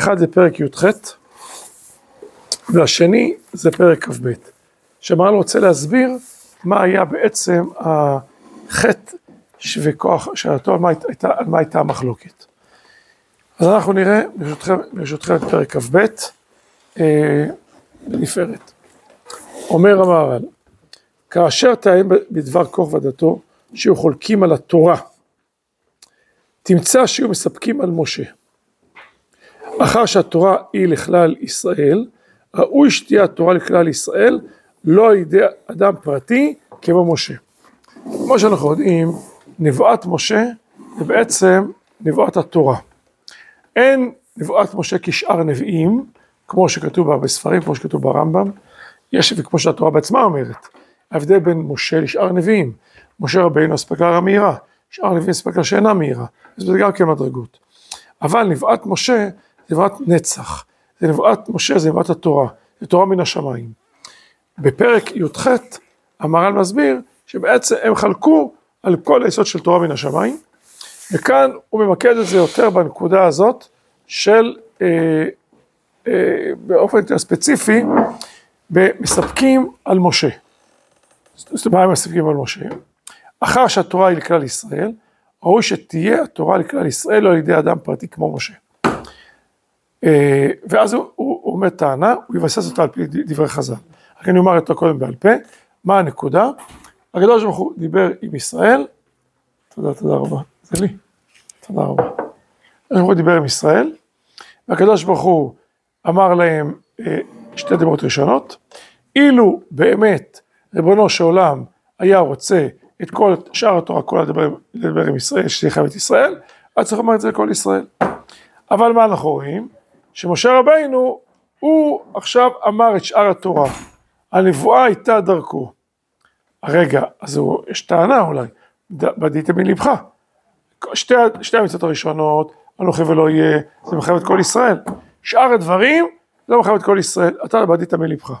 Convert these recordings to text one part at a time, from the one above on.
אחד זה פרק י"ח, והשני זה פרק כ"ב. שמרן רוצה להסביר מה היה בעצם החטא וכוח שעתו, על מה הייתה, על מה הייתה המחלוקת. אז אנחנו נראה, ברשותכם, ברשותכם את פרק כ"ב, אה, בנפארת. אומר המהר"ל, כאשר תאם בדבר כוח ודתו, שיהיו חולקים על התורה, תמצא שיהיו מספקים על משה. אחר שהתורה היא לכלל ישראל, ראוי שתהיה התורה לכלל ישראל, לא על ידי אדם פרטי כמו משה. כמו שאנחנו יודעים, נבואת משה זה בעצם נבואת התורה. אין נבואת משה כשאר הנביאים, כמו שכתוב בה בספרים, כמו שכתוב ברמב"ם, יש, וכמו שהתורה בעצמה אומרת, ההבדל בין משה לשאר הנביאים, משה רבינו אספקלריה מהירה, שאר הנביאים אספקלריה שאינה מהירה, אז זה גם כן מדרגות. אבל נבואת משה נבואת נצח, זה נבואת משה זה נבואת התורה, זה תורה מן השמיים. בפרק י"ח המהר"ל מסביר שבעצם הם חלקו על כל היסוד של תורה מן השמיים, וכאן הוא ממקד את זה יותר בנקודה הזאת של אה, אה, באופן יותר ספציפי, מספקים על משה. זאת אומרת, מה הם מספקים על משה? אחר שהתורה היא לכלל ישראל, ראוי שתהיה התורה לכלל ישראל לא על ידי אדם פרטי כמו משה. אה, ואז הוא, אומר טענה, הוא יבסס אותה על פי דברי חז"ל. רק אני אומר אותו קודם בעל פה, מה הנקודה? הקדוש ברוך הוא דיבר עם ישראל, תודה, תודה רבה, זה לי, תודה רבה. הקדוש ברוך הוא דיבר עם ישראל, והקדוש ברוך הוא אמר להם אה, שתי דברות ראשונות, אילו באמת ריבונו של עולם היה רוצה את כל שאר התורה, כל הדבר, לדבר עם ישראל, שזה חייב את ישראל, אז צריך לומר את זה לכל ישראל. אבל מה אנחנו רואים? שמשה רבינו, הוא עכשיו אמר את שאר התורה. הנבואה הייתה דרכו. רגע, אז הוא, יש טענה אולי, בדית מלבך. שתי, שתי המצוות הראשונות, אנוכי ולא יהיה, זה מחייב את כל ישראל. שאר הדברים, לא מחייב את כל ישראל, אתה בדית מלבך.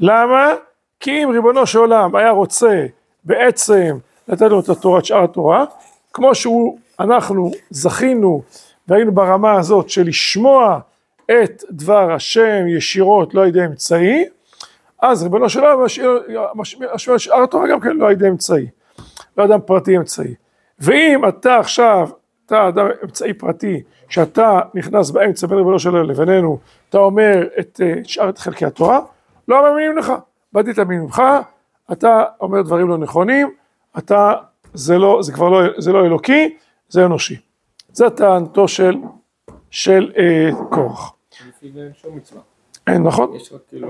למה? כי אם ריבונו של עולם היה רוצה בעצם לתת לנו את התורה, את שאר התורה, כמו שהוא, אנחנו זכינו והיינו ברמה הזאת של לשמוע את דבר השם ישירות, לא על ידי אמצעי, אז ריבונו של עולם משמיע שאר התורה גם כן לא על ידי אמצעי, לא אדם פרטי אמצעי. ואם אתה עכשיו, אתה אדם אמצעי פרטי, שאתה נכנס באמצע בין ריבונו של עולם לבינינו, אתה אומר את שאר את חלקי התורה, לא מאמינים לך, באתי את ממך, אתה אומר דברים לא נכונים, אתה, זה לא, זה כבר לא, זה לא אלוקי, זה אנושי. זה טענתו של, של אה, קורח. אין, נכון? יש רק כאילו,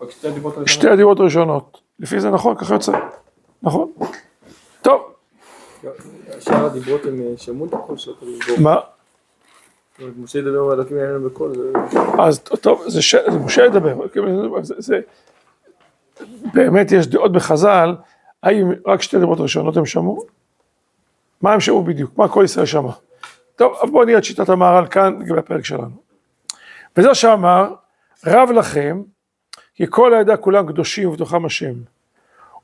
רק שתי הדיברות הראשונות. שתי הדיברות הראשונות. לפי זה נכון, ככה יוצא. נכון? טוב. שאר הדיברות הם אה, שמעו את הקול של הקדוש מה? משה ידבר והאלוקים יענו בקול. אז טוב, זה משה ידבר. זה, באמת יש דעות בחז"ל, האם רק שתי דיברות ראשונות הם שמעו? מה הם שמעו בדיוק? מה כל ישראל שמע? טוב, בואו נראה את שיטת המהר"ל כאן לגבי הפרק שלנו. וזה שאמר, רב לכם, כי כל העדה כולם קדושים ובתוכם השם.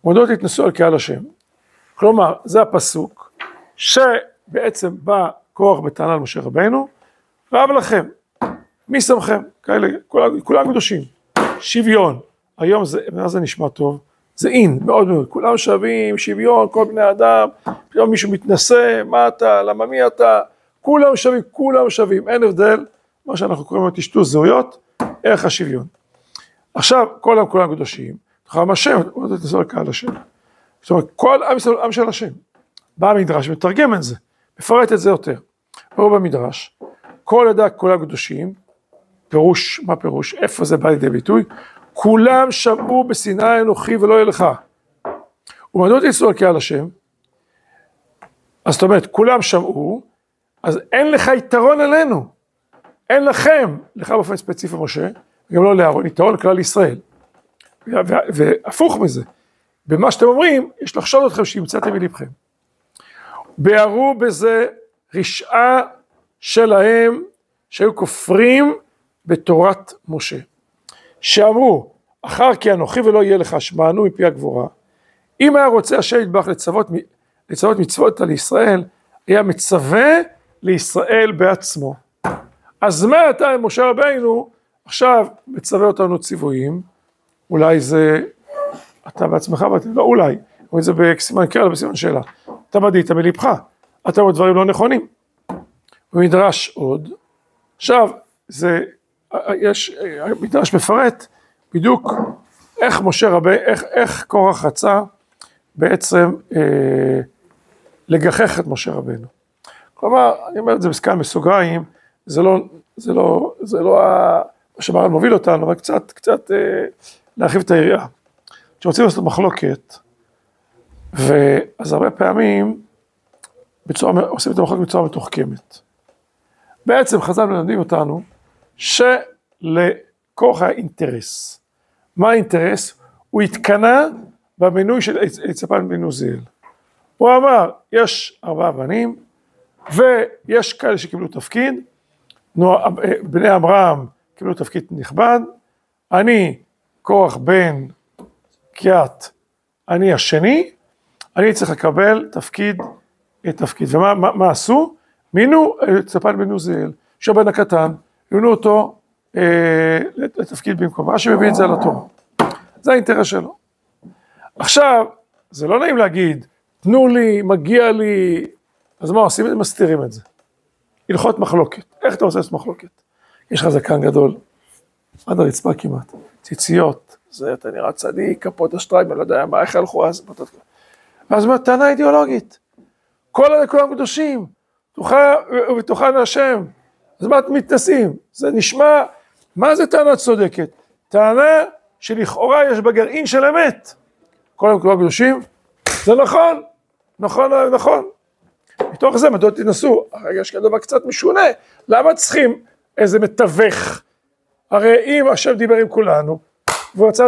ומדוע תתנסו על קהל השם. כלומר, זה הפסוק שבעצם בא כוח בטענה למשה רבנו, רב לכם, מי שמכם? כאלה, כולם, כולם קדושים. שוויון, היום זה, מה זה נשמע טוב? זה אין, מאוד מאוד, כולם שווים, שוויון, כל בני אדם, פתאום מישהו מתנשא, מה אתה, למה מי אתה, כולם שווים, כולם שווים, אין הבדל, מה שאנחנו קוראים לו טשטוש זהויות, ערך השוויון. עכשיו, כל עם כולם קדושים, תחם השם, הוא תתנסו על קהל השם. זאת אומרת, כל עם ישראל עם של השם. בא המדרש ומתרגם את זה, מפרט את זה יותר. פה במדרש, כל עדה כולם קדושים, פירוש, מה פירוש, איפה זה בא לידי ביטוי? כולם שמעו בשנאה אנוכי ולא יהיה לך. ומדוע תצאו על קהל השם? אז זאת אומרת, כולם שמעו, אז אין לך יתרון עלינו. אין לכם, לך באופן ספציפי משה, וגם לא לאהרון, יתרון לכלל ישראל. והפוך מזה, במה שאתם אומרים, יש לחשוב אתכם שהמצאתם מלבכם. ביארו בזה רשעה שלהם, שהיו כופרים בתורת משה. שאמרו, אחר כי אנוכי ולא יהיה לך, שמענו מפי הגבורה. אם היה רוצה השם יתברך לצוות, לצוות מצוות על ישראל, היה מצווה לישראל בעצמו. אז מה אתה, משה רבינו, עכשיו מצווה אותנו ציוויים, אולי זה, אתה בעצמך, לא אולי, רואים את זה בסימן קרא, בסימן שאלה, אתה מדית מליבך, אתה אומר דברים לא נכונים. ומדרש עוד, עכשיו, זה, יש, מדרש מפרט בדיוק איך משה רבי, איך, איך קורח רצה בעצם אה, לגחך את משה רבנו. כלומר, אני אומר את זה בסכם בסוגריים, זה לא, זה לא, זה לא מה שמרן מוביל אותנו, אבל קצת, קצת אה, להרחיב את היריעה. כשרוצים לעשות מחלוקת, ואז הרבה פעמים בצורה, עושים את המחלוקת בצורה מתוחכמת. בעצם חז"ל מלמדים אותנו שלכוח האינטרס. מה האינטרס? הוא התקנא במינוי של יצפן בן עוזיאל. הוא אמר, יש ארבעה בנים, ויש כאלה שקיבלו תפקיד, בני עמרם קיבלו תפקיד נכבד, אני כוח בן קיאט, אני השני, אני צריך לקבל תפקיד, תפקיד. ומה מה, מה עשו? מינו את אליצפן בן עוזיאל, שהבן הקטן, מינו אותו אה, לתפקיד במקום, מה שמביא את זה על התורה. זה האינטרס שלו. עכשיו, זה לא נעים להגיד, תנו לי, מגיע לי, אז מה עושים? מסתירים את זה. הלכות מחלוקת. איך אתה רוצה לעשות מחלוקת? יש לך זקן גדול, עד הרצפה כמעט, ציציות, זה אתה נראה צדיק, כפות השטרייב, לא יודע מה, איך הלכו אז, ואז אומרת, טענה אידיאולוגית, כל אלה כולם קדושים, ובתוכן השם, אז מה אתם מתנשאים? זה נשמע, מה זה טענה צודקת? טענה שלכאורה יש בה גרעין של אמת. כל אלה כולם קדושים, זה נכון, נכון, נכון. מתוך זה מדוע תנסו, הרגע יש כאן דבר קצת משונה, למה צריכים איזה מתווך? הרי אם השם דיבר עם כולנו, והוא רצה,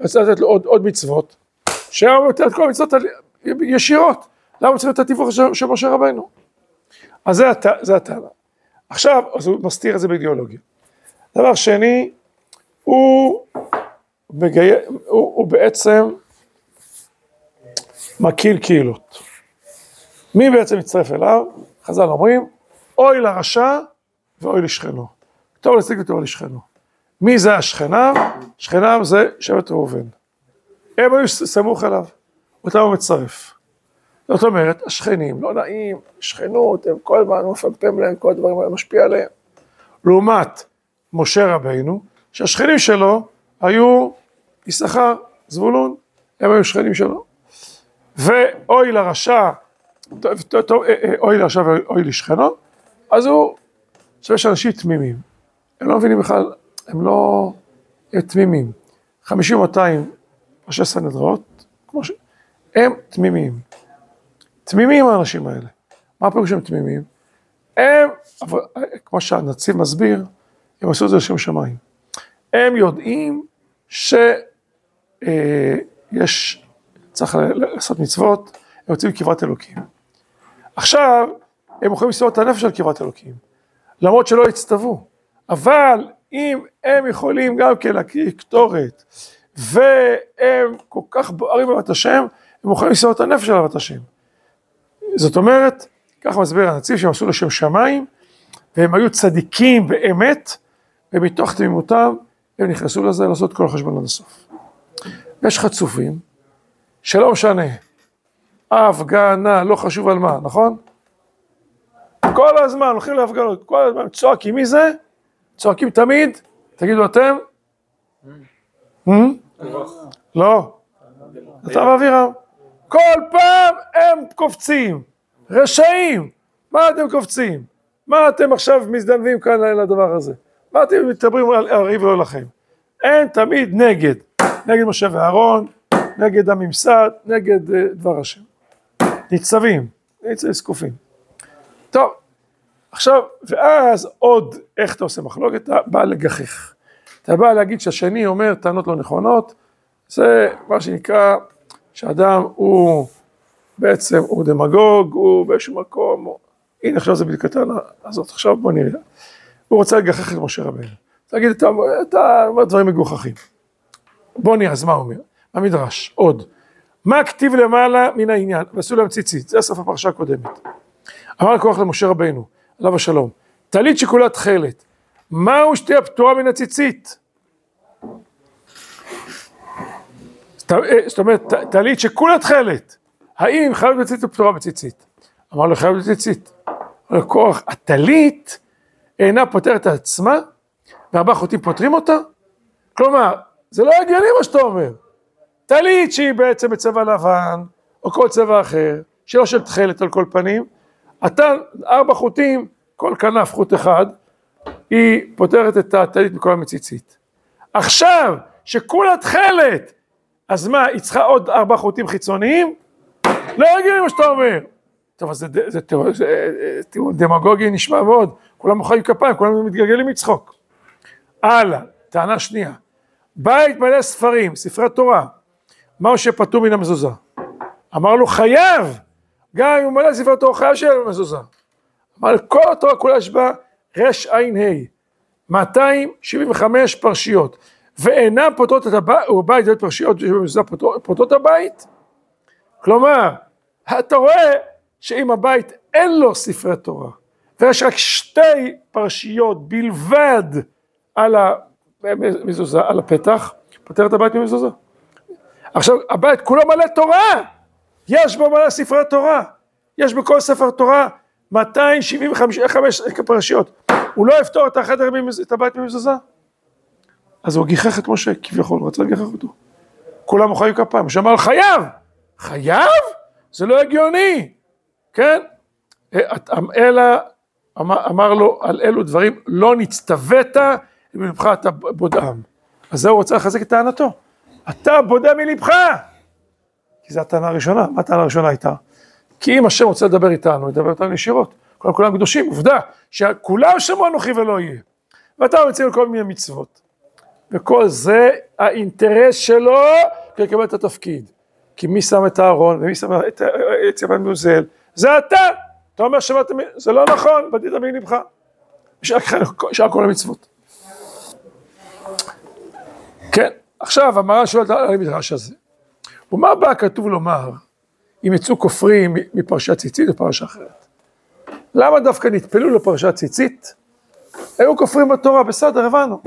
רצה לתת לו עוד, עוד מצוות, שהיה נותן את כל המצוות ישירות, למה צריך את התיווך של משה רבנו? אז זה, הת, זה הטענה. עכשיו, אז הוא מסתיר את זה באידיאולוגיה. דבר שני, הוא, מגי... הוא, הוא בעצם מקהיל קהילות. מי בעצם מצטרף אליו? חז"ל אומרים, אוי לרשע ואוי לשכנו. טוב להשיג וטוב לשכנו. מי זה השכניו? שכניו זה שבט ראובן. הם היו סמוך אליו, אותם הוא מצטרף. זאת אומרת, השכנים, לא נעים, שכנות, הם כל הזמן מפמפם להם, כל הדברים האלה משפיע עליהם. לעומת משה רבינו, שהשכנים שלו היו יששכר, זבולון, הם היו שכנים שלו. ואוי לרשע, אוי לרשע ואוי לשכנו, אז הוא, עכשיו יש אנשים תמימים, הם לא מבינים בכלל, הם לא תמימים. חמישים מאתיים ראשי סנהדריות, כמו ש... הם תמימים. תמימים האנשים האלה. מה הפירוש שהם תמימים? הם, כמו שהנציב מסביר, הם עשו את זה לשם שמיים. הם יודעים שיש, אה, צריך לעשות מצוות, הם יוצאים מקברת אלוקים. עכשיו, הם יכולים לסתור את הנפש על קרבת אלוקים, למרות שלא הצטוו. אבל אם הם יכולים גם כן להקריא קטורת, והם כל כך בוערים בבת השם, הם יכולים לסתור את הנפש על אהבת השם. זאת אומרת, ככה מסביר הנציב שהם עשו לשם שמיים, והם היו צדיקים באמת, ומתוך תמימותם הם נכנסו לזה לעשות כל החשבון עד הסוף. יש חצופים, שלא משנה, הפגנה, לא חשוב על מה, נכון? כל הזמן הולכים להפגנות, כל הזמן צועקים, מי זה? צועקים תמיד, תגידו אתם? Hmm? לא, אתה ואבירם. כל פעם הם קופצים, רשעים, מה אתם קופצים? מה אתם עכשיו מזדנבים כאן לדבר הזה? מה אתם מדברים על הריב ולא לכם? הם תמיד נגד, נגד משה ואהרון, נגד הממסד, נגד uh, דבר השם. ניצבים, ניצבים זקופים. טוב, עכשיו, ואז עוד, איך אתה עושה מחלוקת? אתה בא לגחך. אתה בא להגיד שהשני אומר טענות לא נכונות, זה מה שנקרא שאדם הוא בעצם, הוא דמגוג, הוא באיזשהו מקום, הוא... הנה עכשיו זה בדיוק הטענה הזאת, עכשיו בוא נראה. הוא רוצה לגחך את משה רבנו. תגיד, אתה, אומר דברים מגוחכים. בוא נראה, אז מה הוא אומר? המדרש, עוד. מה כתיב למעלה מן העניין? ועשו להם ציצית, זה הסוף הפרשה הקודמת. אמר הכוח למשה רבינו, עליו השלום, טלית שכולה תכלת, מהו שתהיה פטורה מן הציצית? אה, זאת אומרת, טלית שכולה תכלת, האם חייבת בציצית או פטורה בציצית? אמר לו חייבת בציצית. אמר לו קורח, הטלית אינה פותרת עצמה, וארבעה חוטאים פותרים אותה? כלומר, זה לא הגיוני מה שאתה אומר. טלית שהיא בעצם בצבע לבן, או כל צבע אחר, שלא של תכלת על כל פנים, אתה, ארבע חוטים, כל כנף חוט אחד, היא פותרת את הטלית מכל המציצית. עכשיו, שכולה תכלת, אז מה, היא צריכה עוד ארבע חוטים חיצוניים? לא הגיוני מה שאתה אומר. טוב, אז זה, זה, טיעון דמגוגי נשמע מאוד, כולם מוחאים כפיים, כולם מתגלגלים מצחוק. הלאה, טענה שנייה. בית מלא ספרים, ספרי תורה, מהו שפטור מן המזוזה? אמר לו חייב, גם אם הוא מלא ספרי תורה חייב שיהיה לו מזוזה. אמר לו כל התורה כולה יש בה רע"ה, 275 פרשיות, ואינן פותרות את הבית, ובית זה פרשיות שבמזוזה פותרות את הבית. כלומר, אתה רואה שאם הבית אין לו ספרי תורה, ויש רק שתי פרשיות בלבד על המזוזה, על הפתח, פותר את הבית ממזוזה. עכשיו, הבית כולו מלא תורה, יש בו מלא ספרי תורה, יש בכל ספר תורה 275 פרשיות, הוא לא יפתור את החדר, את הבית ממזוזה? אז הוא גיחך את משה, כביכול, הוא רצה לגחך אותו. כולם מוחאים כפיים, משה אמר חייב, חייב? זה לא הגיוני, כן? אלא אמר, אמר לו על אלו דברים לא נצטווית מלבך אתה בודעם. אז זה הוא רוצה לחזק את טענתו. אתה בודה מלבך! כי זו הטענה הראשונה. מה הטענה הראשונה הייתה? כי אם השם רוצה לדבר איתנו, ידבר איתנו ישירות. כולם כולם קדושים, עובדה, שכולם שמעו אנוכי ולא יהיה. ואתה מציע כל מיני מצוות. וכל זה האינטרס שלו כדי לקבל את התפקיד. כי מי שם את הארון ומי שם את יציבת מיוזל? זה אתה! אתה אומר שמעת, זה לא נכון, בדית מלבך. שאר כל המצוות. כן, עכשיו המר"ן שואל על המדרש הזה. ומה בא כתוב לומר אם יצאו כופרים מפרשת ציצית לפרשה אחרת? למה דווקא נטפלו לפרשת ציצית? היו כופרים בתורה, בסדר, הבנו.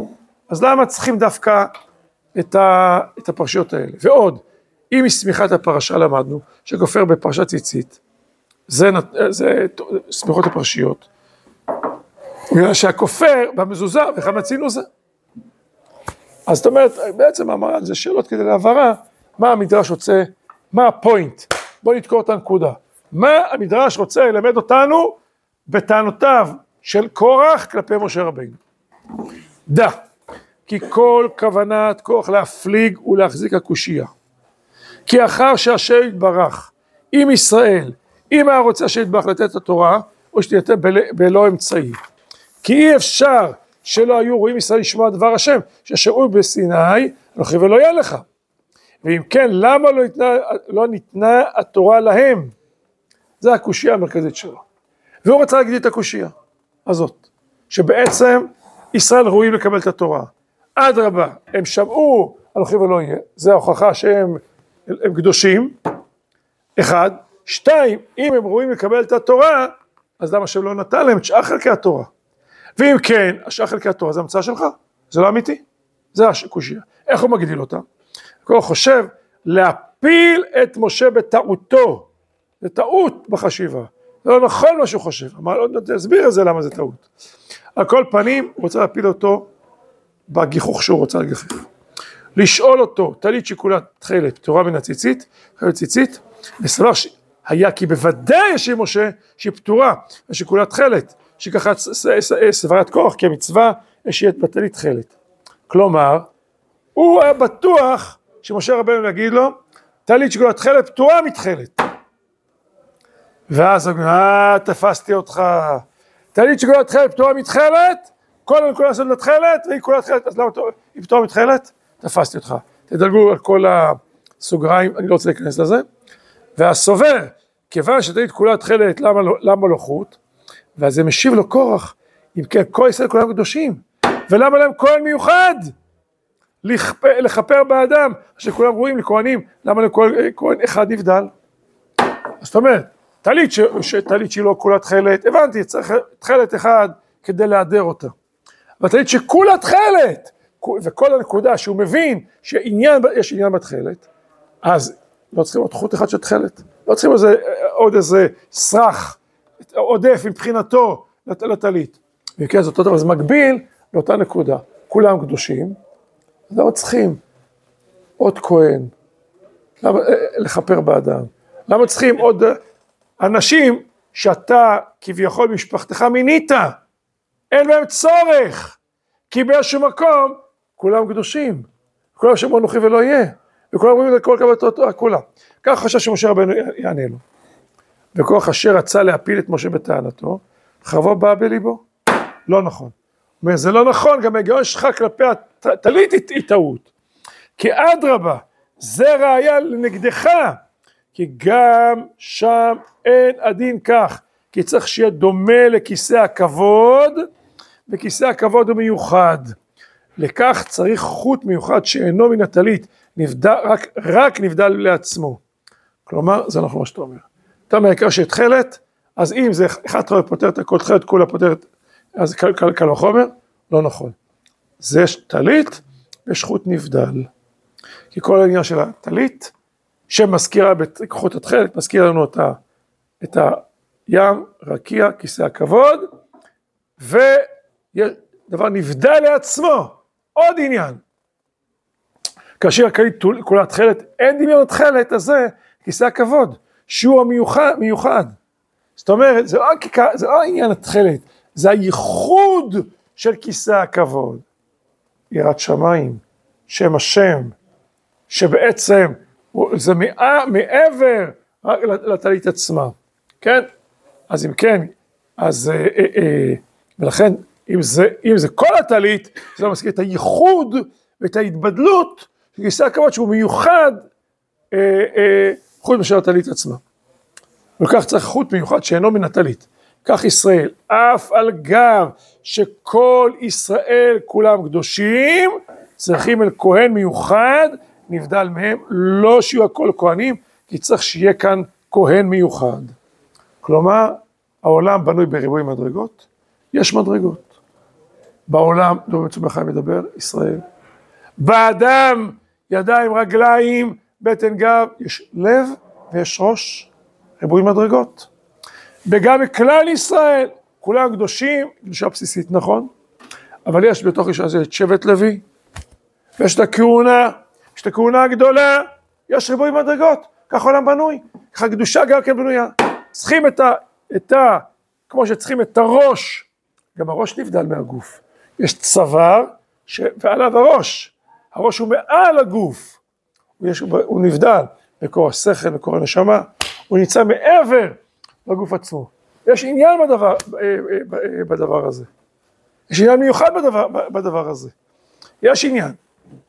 אז למה צריכים דווקא את, ה, את הפרשיות האלה? ועוד, אם מסמיכת הפרשה למדנו, שכופר בפרשת ציצית, זה, זה סמיכות הפרשיות. בגלל שהכופר במזוזה, ואיך מצינו זה. אז זאת אומרת, בעצם המר"ן זה שאלות כדי להבהרה, מה המדרש רוצה, מה הפוינט, בוא נדקור את הנקודה. מה המדרש רוצה ללמד אותנו בטענותיו של קורח כלפי משה רבינו. דע, כי כל כוונת כוח להפליג ולהחזיק הקושייה. כי אחר שהשם יתברך עם ישראל, אם היה רוצה שיתברך לתת את התורה, או בל- בלא אמצעי. כי אי אפשר שלא היו רואים ישראל לשמוע דבר השם, ששאול בסיני, אנוכי ולא יהיה לך. ואם כן, למה לא ניתנה, לא ניתנה התורה להם? זה הקושייה המרכזית שלו. והוא רצה להגיד את הקושייה הזאת, שבעצם ישראל ראויים לקבל את התורה. אדרבה, הם שמעו אנוכי ולא יהיה, זה ההוכחה שהם הם קדושים, אחד, שתיים, אם הם ראויים לקבל את התורה, אז למה שהם לא נתן להם את שאר חלקי התורה? ואם כן, השאר חלקי התורה זה המצאה שלך, זה לא אמיתי, זה הקושייה. איך הוא מגדיל אותה? הוא חושב להפיל את משה בטעותו, זה טעות בחשיבה, זה לא נכון מה שהוא חושב, אמר, עוד מעט תסביר את זה למה זה טעות. על כל פנים, הוא רוצה להפיל אותו בגיחוך שהוא רוצה להגיחך. לשאול אותו, טלית שכולה תכלת, פטורה מן הציצית, תכלת ציצית, וסבר היה כי בוודאי יש עם משה שהיא פטורה, ושכולה תכלת, שככה סברת כוח, כי המצווה שיהיה בטלית תכלת. כלומר, הוא היה בטוח שמשה רבנו יגיד לו, טלית שכולה תכלת, פטורה מתכלת. ואז הוא אומר, אה, תפסתי אותך. טלית שכולה תכלת, פטורה מתכלת, כל הנקודה לעשות לתכלת, והיא כולה תכלת, אז למה היא פטורה מתכלת? תפסתי אותך. תדלגו על כל הסוגריים, אני לא רוצה להיכנס לזה. והסובר, כיוון שטלית כולה תכלת, למה, לא- למה לא חוט? ואז זה משיב לו קורח, אם כן, כל ישראל כולם קדושים, ולמה להם כהן מיוחד? לכפר, לכפר באדם, שכולם ראויים לכהנים, למה לכל כהן אחד נבדל? זאת אומרת, טלית, טלית שהיא לא כולה תכלת, הבנתי, צריך תכלת אחד כדי להדר אותה. והטלית שכולה תכלת, וכל הנקודה שהוא מבין שיש עניין בתכלת, אז לא צריכים עוד חוט אחד של תכלת, לא צריכים איזה, עוד איזה סרח עודף מבחינתו לטלית. וכן, זה אותו דבר, זה מקביל לאותה נקודה. כולם קדושים, למה צריכים עוד כהן? למה אה, לכפר באדם? למה צריכים עוד אנשים שאתה כביכול משפחתך מינית? אין בהם צורך, כי באיזשהו מקום כולם קדושים, כולם שם ולא יהיה, וכולם אומרים לכל קבלת התורה, כולם. כך חשב שמשה רבנו יענה לו. וכוח אשר רצה להפיל את משה בטענתו, חרבו בא בליבו. לא נכון. הוא אומר, זה לא נכון, גם ההיגיון שלך כלפי הטלית היא טעות. כי אדרבה, זה ראיה לנגדך, כי גם שם אין הדין כך, כי צריך שיהיה דומה לכיסא הכבוד, וכיסא הכבוד הוא מיוחד. לכך צריך חוט מיוחד שאינו מן הטלית, נבדל, רק, רק נבדל לעצמו. כלומר, זה נכון מה שאתה אומר. אומר, העיקר שתכלת, אז אם זה אחד פותר את הכל, תכלת כולה פותרת, אז קל וחומר, לא נכון. זה טלית ויש חוט נבדל. כי כל העניין של הטלית, שמזכירה בכוחות התכלת, מזכיר לנו את, ה, את הים, רקיע, כיסא הכבוד, ודבר נבדל לעצמו, עוד עניין. כאשר הכלית כולה תכלת, אין דמיון התכלת הזה, כיסא הכבוד, שהוא המיוחד, מיוחד. זאת אומרת, זה לא, זה לא עניין התכלת, זה הייחוד של כיסא הכבוד. יראת שמיים, שם השם, שבעצם זה מעבר רק לטלית עצמה, כן? אז אם כן, אז, אה, אה, אה, ולכן, אם זה, אם זה כל הטלית, זה לא מזכיר את הייחוד ואת ההתבדלות של כיסא הכבוד שהוא מיוחד אה, אה, חוץ מאשר הטלית עצמה. וכך צריך חוט מיוחד שאינו מן הטלית. כך ישראל, אף על גב שכל ישראל כולם קדושים, צריכים אל כהן מיוחד, נבדל מהם, לא שיהיו הכל כהנים, כי צריך שיהיה כאן כהן מיוחד. כלומר, העולם בנוי בריבוי מדרגות, יש מדרגות. בעולם, דובר מצומח מדבר, ישראל. באדם, ידיים, רגליים, בטן גב, יש לב ויש ראש, ריבוי מדרגות. וגם מכלל ישראל, כולם קדושים, קדושה בסיסית נכון, אבל יש בתוך אישה הזה את שבט לוי, ויש את הכהונה, יש את הכהונה הגדולה, יש ריבוי מדרגות, כך העולם בנוי, ככה קדושה גם כן בנויה. צריכים את ה... את ה כמו שצריכים את הראש, גם הראש נבדל מהגוף. יש צוואר ש... ועליו הראש, הראש הוא מעל הגוף, יש... הוא נבדל מקור השכל, מקור הנשמה, הוא נמצא מעבר לגוף עצמו. יש עניין בדבר, אה, אה, בדבר הזה. יש עניין מיוחד בדבר, בדבר הזה. יש עניין.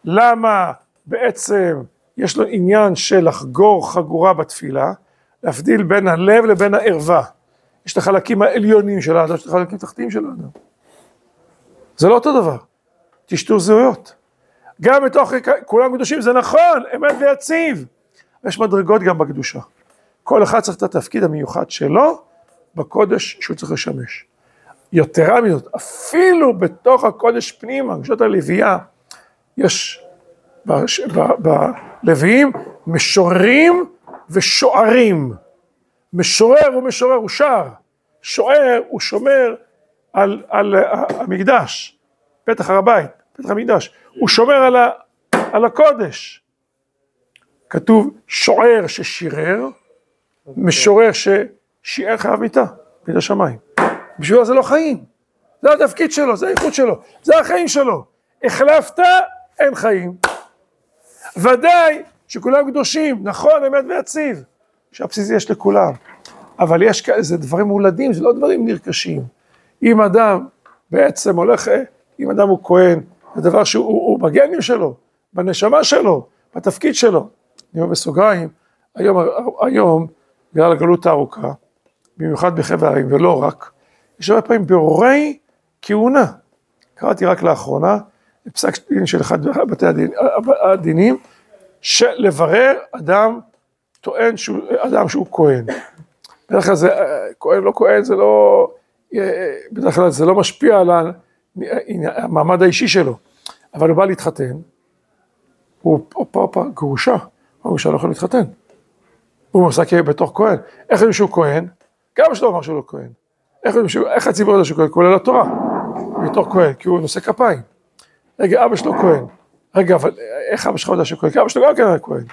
למה בעצם יש לו עניין של לחגור חגורה בתפילה, להבדיל בין הלב לבין הערווה. יש את החלקים העליונים של האדם, יש את החלקים התחתיים של האדם. זה לא אותו דבר. טשטוש זהויות. גם בתוך כולם קדושים, זה נכון, אמת ויציב. יש מדרגות גם בקדושה. כל אחד צריך את התפקיד המיוחד שלו בקודש שהוא צריך לשמש. יתרה מזאת, אפילו בתוך הקודש פנימה, קדושות הלוויה, יש בלוויים משוררים ושוערים. משורר הוא משורר, הוא שר. שוער הוא שומר על, על המקדש, פתח הר הבית, פתח המקדש. הוא שומר על, ה, על הקודש. כתוב שוער ששירר, משורר ששיער חייב מיתה, מן השמיים. בשבילו זה לא חיים, זה התפקיד שלו, זה האיכות שלו, זה החיים שלו. החלפת, אין חיים. ודאי שכולם קדושים, נכון, אמת ויציב, שהבסיס יש לכולם. אבל יש כאלה, זה דברים מולדים, זה לא דברים נרכשים. אם אדם בעצם הולך, אם אדם הוא כהן, זה דבר שהוא בגנים שלו, בנשמה שלו, בתפקיד שלו. אני אומר בסוגריים, היום, היום בגלל הגלות הארוכה, במיוחד בחבר הערים, ולא רק, יש הרבה פעמים בירורי כהונה. קראתי רק לאחרונה, פסק דין של אחד בתי הדין, הדינים, של לברר אדם טוען שהוא, אדם שהוא כהן. בדרך כלל זה, כהן לא כהן, זה לא אה, בדרך כלל זה לא משפיע על המעמד האישי שלו, אבל הוא בא להתחתן, הוא הופה הופה, גרושה, גרושה לא יכול להתחתן. הוא מועסק בתוך כהן. איך יודעים שהוא כהן? גם שלא אמר שהוא לא כהן. איך איך הציבור יודע שהוא כהן? כולל התורה. בתור כהן, כי הוא נושא כפיים. רגע, אבא שלו כהן. רגע, אבל איך אבא שלך יודע שהוא כהן? כי אבא שלו גם כן היה כהן.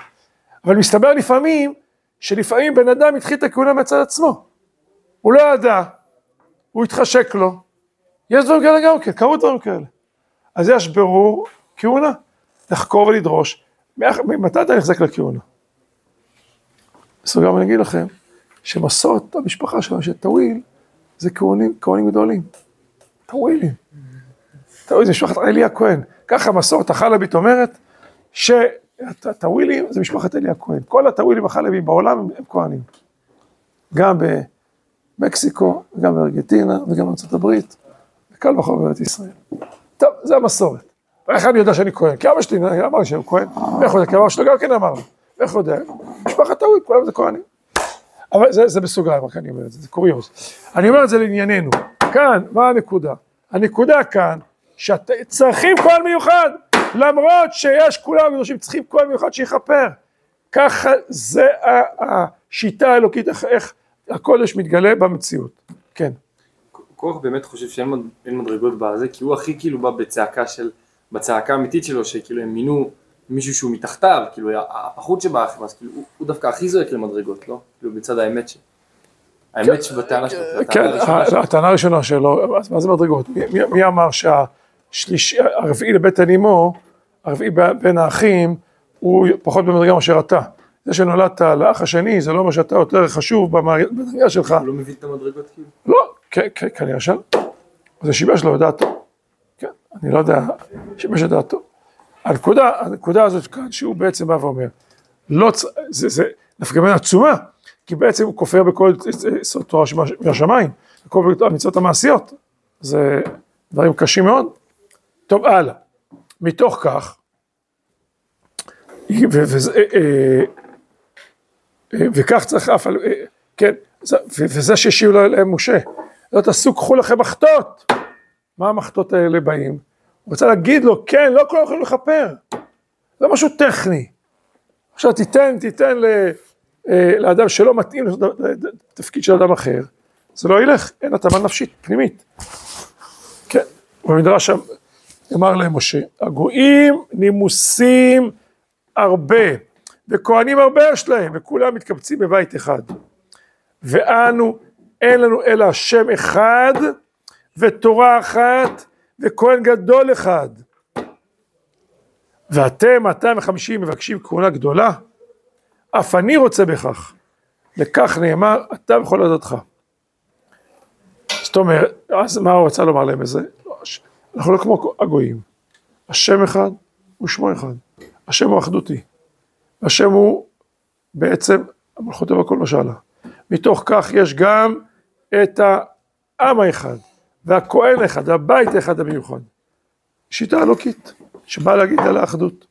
אבל מסתבר לפעמים, שלפעמים בן אדם התחיל את הכהונה מצד עצמו. הוא לא ידע, הוא התחשק לו. יש דברים כאלה גם כן, קרו דברים כאלה. אז יש בירור כהונה, לחקור ולדרוש. מאח- מתי אתה מוחזק לכהונה? בסוגריים אני אגיד לכם, שמסורת המשפחה שלנו, של טוויל, זה כהנים, כהנים גדולים. טווילים. טוויל זה משפחת עלי הכהן. ככה מסורת החלבית אומרת, שהטווילים זה משפחת עלי הכהן. כל הטווילים החלבים בעולם הם כהנים. גם במקסיקו, גם בארגנטינה, וגם בארצות הברית, וקל וחומר בארץ ישראל. טוב, זה המסורת. איך אני יודע שאני כהן? כי אבא שלי אמר לי שהוא כהן. איך הוא יודע? כי אבא שלו גם כן אמר לו. איך יודע? משפחת טוויל, כולם זה כהנים. אבל זה, זה בסוגריים, רק אני אומר את זה, זה קוריוז. אני אומר את זה לענייננו. כאן, מה הנקודה? הנקודה כאן, שצריכים כהן מיוחד, למרות שיש כולם קדושים, צריכים כהן מיוחד שיכפר. ככה זה השיטה האלוקית, איך, איך הקודש מתגלה במציאות. כן. קורח באמת חושב שאין מד- אין מדרגות בזה, כי הוא הכי כאילו בא בצעקה של, בצעקה האמיתית שלו, שכאילו הם מינו מישהו שהוא מתחתיו, כאילו הפחות שבאחים, אז כאילו הוא- הוא דווקא הכי זועק למדרגות, לא? כאילו בצד האמת ש... האמת שבטענה שלו, כן, הטענה הראשונה שלו. הטענה הראשונה שלו, אז מה זה מדרגות? מי- מי- מי אמר שהשלישי, הרביעי לבטן אמו, הרביעי בין האחים, הוא פחות במדרגה מאשר אתה. זה שנולדת לאח השני, זה לא אומר שאתה יותר חשוב במדרגה שלך. הוא לא מבין את המדרגות כאילו? לא, כן, כן, כנראה שלא. זה שיבש לו את דעתו. כן, אני לא יודע, שיבש את דעתו. הנקודה, הנקודה הזאת כאן, שהוא בעצם בא ואומר, לא, צ- זה, זה נפקא מינה עצומה, כי בעצם הוא כופר בכל סוד תורה מהשמיים, בכל המצוות המעשיות. זה דברים קשים מאוד. טוב, הלאה. מתוך כך, וזה, אה, אה, אה, וכך צריך אף על, כן, וזה שהשיב אליהם משה, לא תעשו, קחו לכם מחטות. מה המחטות האלה באים? הוא רוצה להגיד לו, כן, לא כולם יכולים לכפר. זה משהו טכני. עכשיו תיתן, תיתן ל, אה, לאדם שלא מתאים לתפקיד של אדם אחר, זה לא ילך, אין התאמה נפשית, פנימית. כן, במדרש שם אמר להם משה, הגויים נימוסים הרבה, וכהנים הרבה יש להם, וכולם מתקבצים בבית אחד. ואנו, אין לנו אלא שם אחד, ותורה אחת, וכהן גדול אחד. ואתם, 250 מבקשים כהונה גדולה? אף אני רוצה בכך. לכך נאמר, אתה וכל עדתך. זאת אומרת, אז מה הוא רצה לומר להם בזה? אנחנו לא כמו הגויים. השם אחד ושמו אחד. השם הוא אחדותי. השם הוא בעצם המלכות בכל משלה. מתוך כך יש גם את העם האחד, והכהן האחד, והבית האחד המיוחד. שיטה אלוקית, שבאה להגיד על האחדות.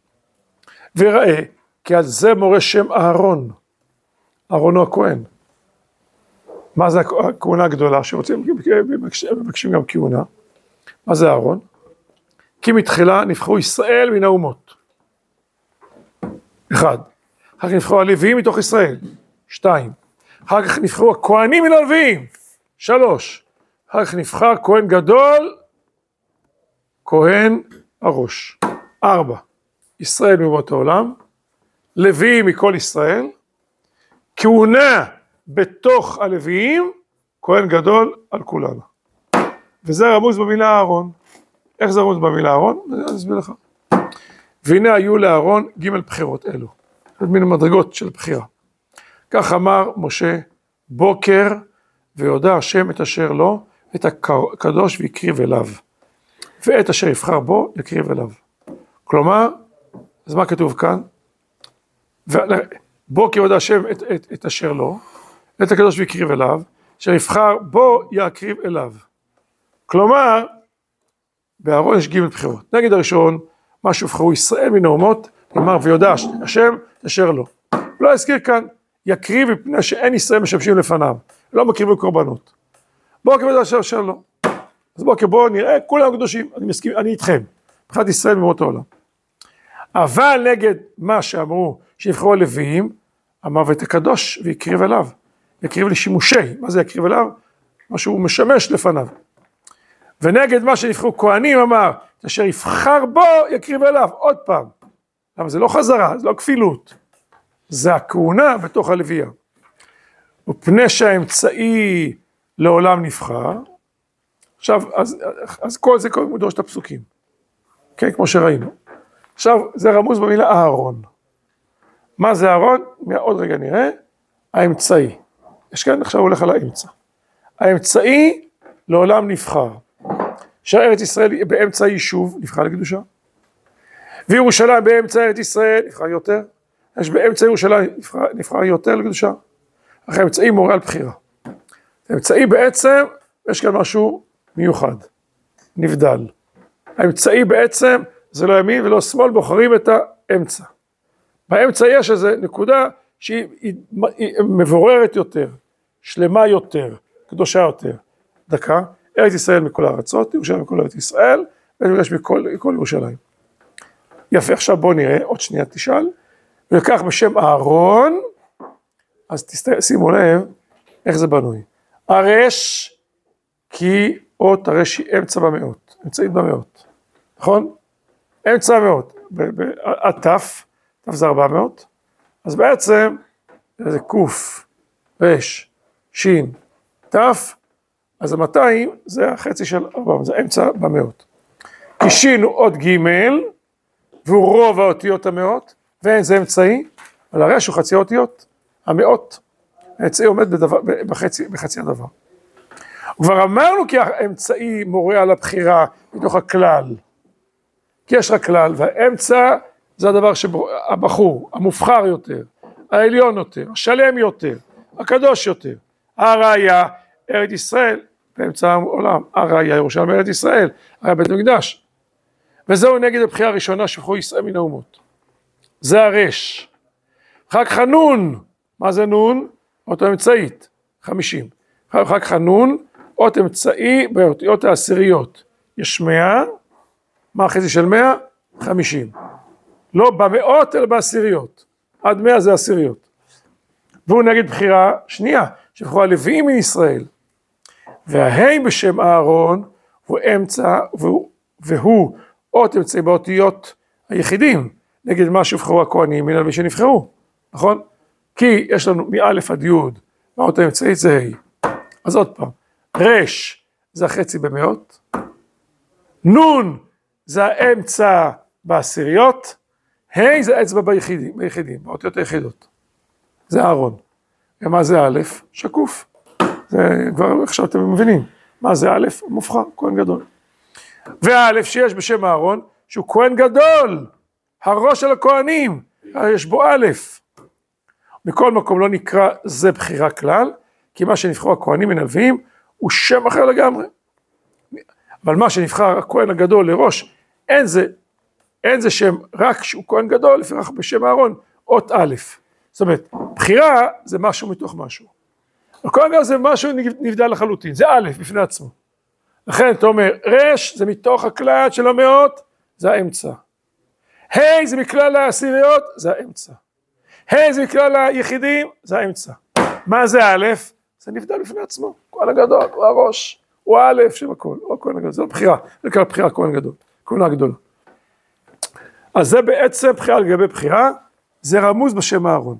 וראה, כי על זה מורה שם אהרון, אהרון הוא הכהן. מה זה הכ- הכהונה הגדולה שרוצים, מבקשים גם כהונה? מה זה אהרון? כי מתחילה נבחרו ישראל מן האומות. אחד. אחר כך נבחרו הלוויים מתוך ישראל. שתיים. אחר כך נבחרו הכהנים מן הלוויים. שלוש. אחר כך נבחר כהן גדול, כהן הראש. ארבע. ישראל מאומות העולם. לוויים מכל ישראל. כהונה בתוך הלוויים, כהן גדול על כולנו. וזה רמוז במילה אהרון. איך זה רמוז במילה אהרון? אני אסביר לך. והנה היו לאהרון ג' בחירות אלו. זאת מן המדרגות של בחירה. כך אמר משה, בוקר ויודע השם את אשר לו, את הקדוש והקריב אליו. ואת אשר יבחר בו, יקריב אליו. כלומר, אז מה כתוב כאן? ו- בוקר יודע השם את, את, את אשר לו, את הקדוש והקריב אליו, אשר יבחר בו יקריב אליו. כלומר, באהרון יש ג' בחירות. נגד הראשון, מה שהובחרו ישראל מן האומות, נאמר ויודע השם אשר לו. לא הזכיר כאן, יקריב מפני שאין ישראל משמשים לפניו, לא מקריבים קורבנות. בוקר ודרש אשר לא. אז בוקר בואו נראה, כולם קדושים, אני מסכים, אני איתכם, מבחינת ישראל ומאות העולם. אבל נגד מה שאמרו שיבחרו הלוויים, המוות הקדוש ויקריב אליו, יקריב לשימושי, מה זה יקריב אליו? מה שהוא משמש לפניו. ונגד מה שנבחרו כהנים אמר, אשר יבחר בו יקריב אליו, עוד פעם. למה זה לא חזרה, זה לא כפילות, זה הכהונה בתוך הלוויה. ופני שהאמצעי לעולם נבחר, עכשיו, אז, אז כל זה קודם הוא דורש את הפסוקים, כן, כמו שראינו. עכשיו, זה רמוז במילה אהרון. מה זה אהרון? עוד רגע נראה. האמצעי. יש כאן, עכשיו הולך על האמצע. האמצעי לעולם נבחר. שארץ ישראל באמצע היישוב נבחר לקדושה. וירושלים באמצע ארץ ישראל נבחר יותר. יש באמצע ירושלים נבחר, נבחר יותר לקדושה. אחרי האמצעי מורה על בחירה. האמצעי בעצם, יש כאן משהו מיוחד, נבדל. האמצעי בעצם זה לא ימין ולא שמאל, בוחרים את האמצע. באמצע יש איזו נקודה שהיא היא, היא מבוררת יותר, שלמה יותר, קדושה יותר. דקה, ארץ ישראל מכל הארצות, ירושלים מכל ארץ ישראל, ונפגש מכל, מכל ירושלים. יפה, עכשיו בואו נראה, עוד שנייה תשאל, ולקח בשם אהרון, אז. שימו לב איך זה בנוי. הרש, כי אות הרש היא אמצע במאות, אמצעית במאות, נכון? אמצע המאות, התף, תף זה 400, אז בעצם זה קוף, רש, שין, תף, אז ה-200 זה החצי של 400, זה אמצע במאות. כי שין הוא אות ג' והוא רוב האותיות המאות, ואין זה אמצעי, אבל הרש הוא חצי האותיות, המאות. האמצעי עומד בדבר, בחצי, בחצי הדבר. כבר אמרנו כי האמצעי מורה על הבחירה מתוך הכלל. כי יש רק כלל, והאמצע זה הדבר שהבחור, המובחר יותר, העליון יותר, השלם יותר, הקדוש יותר. הראיה, ארץ ישראל, באמצע העולם, הראיה, ירושלים ארץ ישראל, היה בית המקדש. וזהו נגד הבחירה הראשונה שבחרו ישראל מן האומות. זה הרש. כך הנון, מה זה נון? אות אמצעית, חמישים. אחר כך הנון, אות אמצעי באותיות העשיריות. יש מאה, מה החצי של מאה? חמישים. לא במאות אלא בעשיריות. עד מאה זה עשיריות. והוא נגד בחירה שנייה, שבחרו הלוויים מישראל. וההי בשם אהרון הוא אמצע, והוא, אות אמצעי באותיות היחידים, נגד מה שבחרו הכהנים מן מי שנבחרו, נכון? כי יש לנו מאלף עד יוד, והאות האמצעית זה ה'. אז עוד פעם, רש זה החצי במאות, נון זה האמצע בעשיריות, ה' זה אצבע ביחידים, ביחידים, באותיות היחידות. זה אהרון. ומה זה א', שקוף. זה כבר עכשיו אתם מבינים. מה זה א', מובחר, כהן גדול. וא' שיש בשם אהרון, שהוא כהן גדול, הראש של הכהנים, יש בו א'. מכל מקום לא נקרא זה בחירה כלל, כי מה שנבחרו הכהנים מנביאים הוא שם אחר לגמרי. אבל מה שנבחר הכהן הגדול לראש, אין זה, אין זה שם רק שהוא כהן גדול, לפיכך בשם אהרון, אות א'. זאת אומרת, בחירה זה משהו מתוך משהו. הכהן גדול זה משהו נבדל לחלוטין, זה א' בפני עצמו. לכן אתה אומר, רש זה מתוך הכלל של המאות, זה האמצע. ה' זה מכלל העשיריות, זה האמצע. ה' זה מכלל היחידים, זה האמצע. מה זה א'? זה נבדל בפני עצמו, כהן הגדול, הוא הראש. הוא א' של הכל, הוא הכהן הגדול, זה לא בחירה, זה נקרא בחירה כהן גדול, כהונה גדולה. אז זה בעצם בחירה לגבי בחירה, זה רמוז בשם אהרון.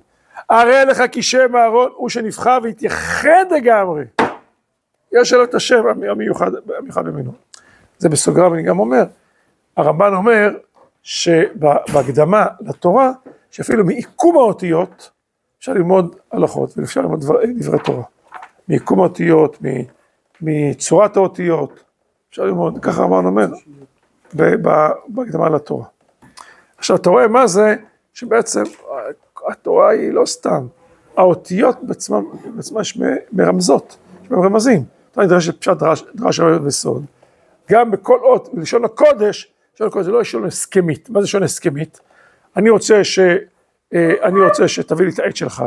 הרי לך כי שם אהרון הוא שנבחר והתייחד לגמרי. יש לו את השם המיוחד, המיוחד במינו. זה בסוגריים אני גם אומר, הרמב"ן אומר שבהקדמה לתורה, שאפילו מעיקום האותיות, אפשר ללמוד הלכות ואפשר ללמוד דברי, דברי תורה. מעיקום האותיות, מצורת האותיות, אפשר ללמוד, ככה הרמב"ן אומר, בהקדמה לתורה. עכשיו אתה רואה מה זה, שבעצם התורה היא לא סתם, האותיות בעצמן, יש מרמזות, יש רמזים. אתה נדרש דרש, דרש רעיון וסוד. גם בכל אות, בלשון הקודש, לשון הקודש זה לא לשון הסכמית. מה זה לשון הסכמית? אני רוצה ש... אה, אני רוצה שתביא לי את העט שלך,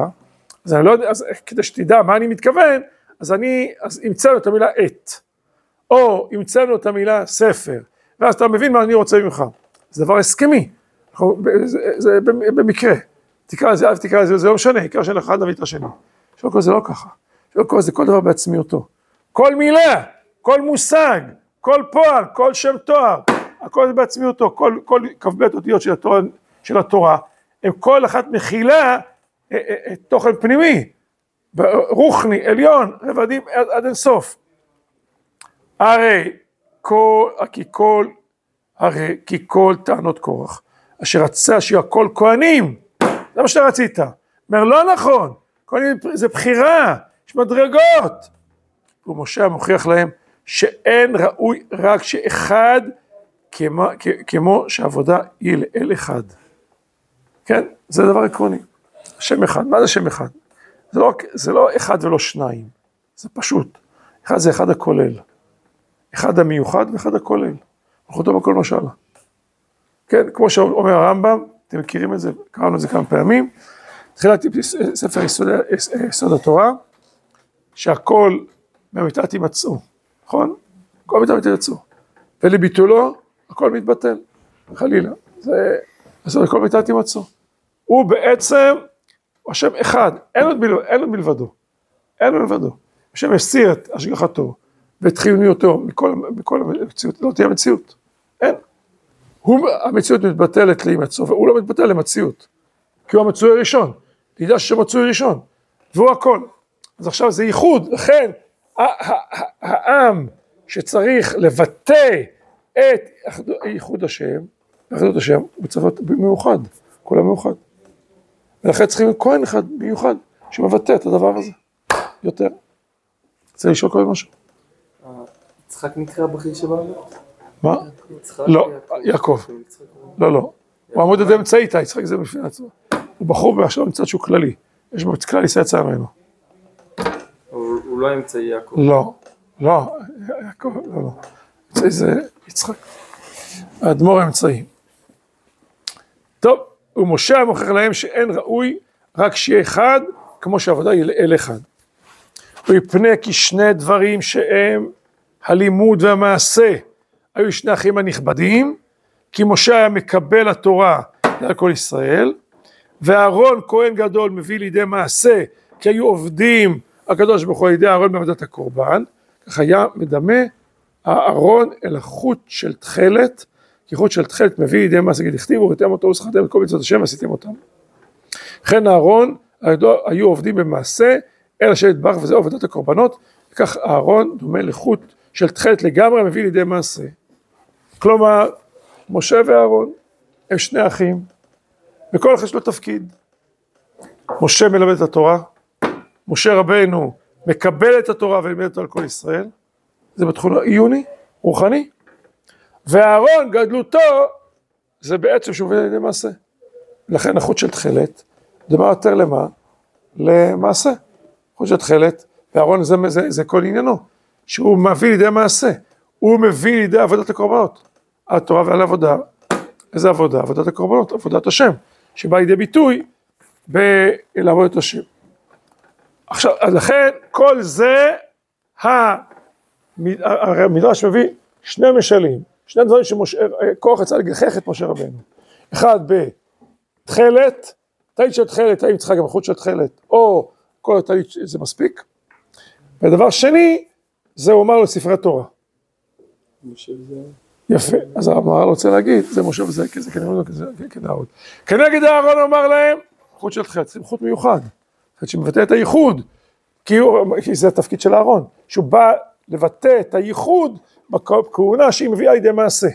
אז אני לא יודע, אז כדי שתדע מה אני מתכוון, אז אני, אז המצאנו את המילה עת, או המצאנו את המילה ספר, ואז אתה מבין מה אני רוצה ממך. זה דבר הסכמי, זה, זה במקרה. תקרא לזה א', תקרא לזה, זה לא משנה, עיקר של אחד נביא את השני. שלא קורא זה לא ככה. שלא קורא זה כל דבר בעצמיותו. כל מילה, כל מושג, כל פועל, כל שם תואר, הכל זה בעצמיותו, כל, כל כ"ב אותיות של התורה, של התורה, הם כל אחת מכילה אה, אה, אה, תוכן פנימי, רוחני, עליון, רבדים עד, עד אינסוף. הרי כל, כי כל, הרי כי כל טענות קורח, אשר רצה שיהיו הכל כהנים, זה מה שאתה רצית. אומר, לא נכון, כהנים זה בחירה, יש מדרגות. ומשה מוכיח להם שאין ראוי רק שאחד כמו, כמו שעבודה היא לאל אחד. כן, זה דבר עקרוני. שם אחד, מה זה שם אחד? זה לא, זה לא אחד ולא שניים, זה פשוט. אחד זה אחד הכולל. אחד המיוחד ואחד הכולל. אנחנו אותו בכל משל. כן, כמו שאומר הרמב"ם, אתם מכירים את זה, קראנו את זה כמה פעמים. תחילת ספר יסוד, יסוד התורה, שהכל מהמיטת יימצאו, נכון? כל מיטת יימצאו. ולביטולו, הכל מתבטל, חלילה. זה, אז הכל מיטת יימצאו. הוא בעצם, השם אחד, אין עוד, בלבד, אין עוד מלבדו. אין עוד מלבדו. השם הסיר את השגחתו ואת חיוניותו מכל, מכל המציאות, לא תהיה מציאות. אין. הוא, המציאות מתבטלת להימצאו, והוא לא מתבטל למציאות. כי הוא המצוי הראשון. תדע שמצוי ראשון. והוא הכל. אז עכשיו זה ייחוד, לכן העם שצריך לבטא את ייחוד השם, אחדות השם, הוא צריך להיות מיוחד, כולם מאוחד. ולכן צריכים כהן אחד מיוחד שמבטא את הדבר הזה יותר. רוצה לשאול כל משהו? יצחק נקרא בכיר שבאנו? מה? לא, יעקב. לא, לא. הוא עמוד עד אמצעי איתה, יצחק זה בפני עצמו. הוא בחור ועכשיו מצד שהוא כללי. יש בו כלל ישראל יצא ממנו. הוא לא אמצעי יעקב. לא, לא, יעקב, לא, לא. אמצעי זה יצחק. האדמו"ר האמצעי. טוב, ומשה מוכיח להם שאין ראוי רק שיהיה אחד, כמו שהעבודה היא לאל אחד. ויפנה כי שני דברים שהם הלימוד והמעשה היו שני אחים הנכבדים, כי משה היה מקבל התורה על כל ישראל, ואהרון כהן גדול מביא לידי מעשה, כי היו עובדים הקדוש ברוך הוא על ידי אהרון בעבודת הקורבן, כך היה מדמה הארון אל החוט של תכלת, כי חוט של תכלת מביא לידי מעשה, כי דכתיבו וראיתם אותו וזכרתם את כל מצוות השם ועשיתם אותם. לכן אהרון היו עובדים במעשה, אל השם יתברך וזהו עבודת הקורבנות, וכך אהרון דומה לחוט של תכלת לגמרי מביא לידי מעשה. כלומר, משה ואהרון הם שני אחים, וכל אחד יש לו תפקיד. משה מלמד את התורה, משה רבנו מקבל את התורה ולימד אותה על כל ישראל, זה בתחום עיוני, רוחני, ואהרון גדלותו זה בעצם שהוא עובד על ידי מעשה. לכן החוט של תכלת, דבר יותר למה? למעשה. חוט של תכלת, ואהרון זה, זה, זה כל עניינו, שהוא מביא לידי מעשה, הוא מביא לידי עבודת הקורבנות, התורה ועל עבודה, איזה עבודה? עבודת הקורבנות, עבודת השם, שבאה לידי ביטוי בלעבוד את השם. עכשיו, אז לכן כל זה, המדרש מביא שני משלים, שני דברים שכוח יצא לגחך את משה רבנו. אחד בתכלת, טעית של תכלת, האם צריכה גם חוט של תכלת, או כל הטעית זה מספיק. ודבר שני, זה הוא אמר לו ספרי תורה. יפה, אז הרב מרל רוצה להגיד, זה משה וזה, זה כנראה לא כדאי עוד. כנגד אהרון אמר להם, חוט של תכלת, זה חוט מיוחד. שמבטא את הייחוד, כי הוא, זה התפקיד של אהרון, שהוא בא לבטא את הייחוד בכהונה שהיא מביאה לידי מעשה.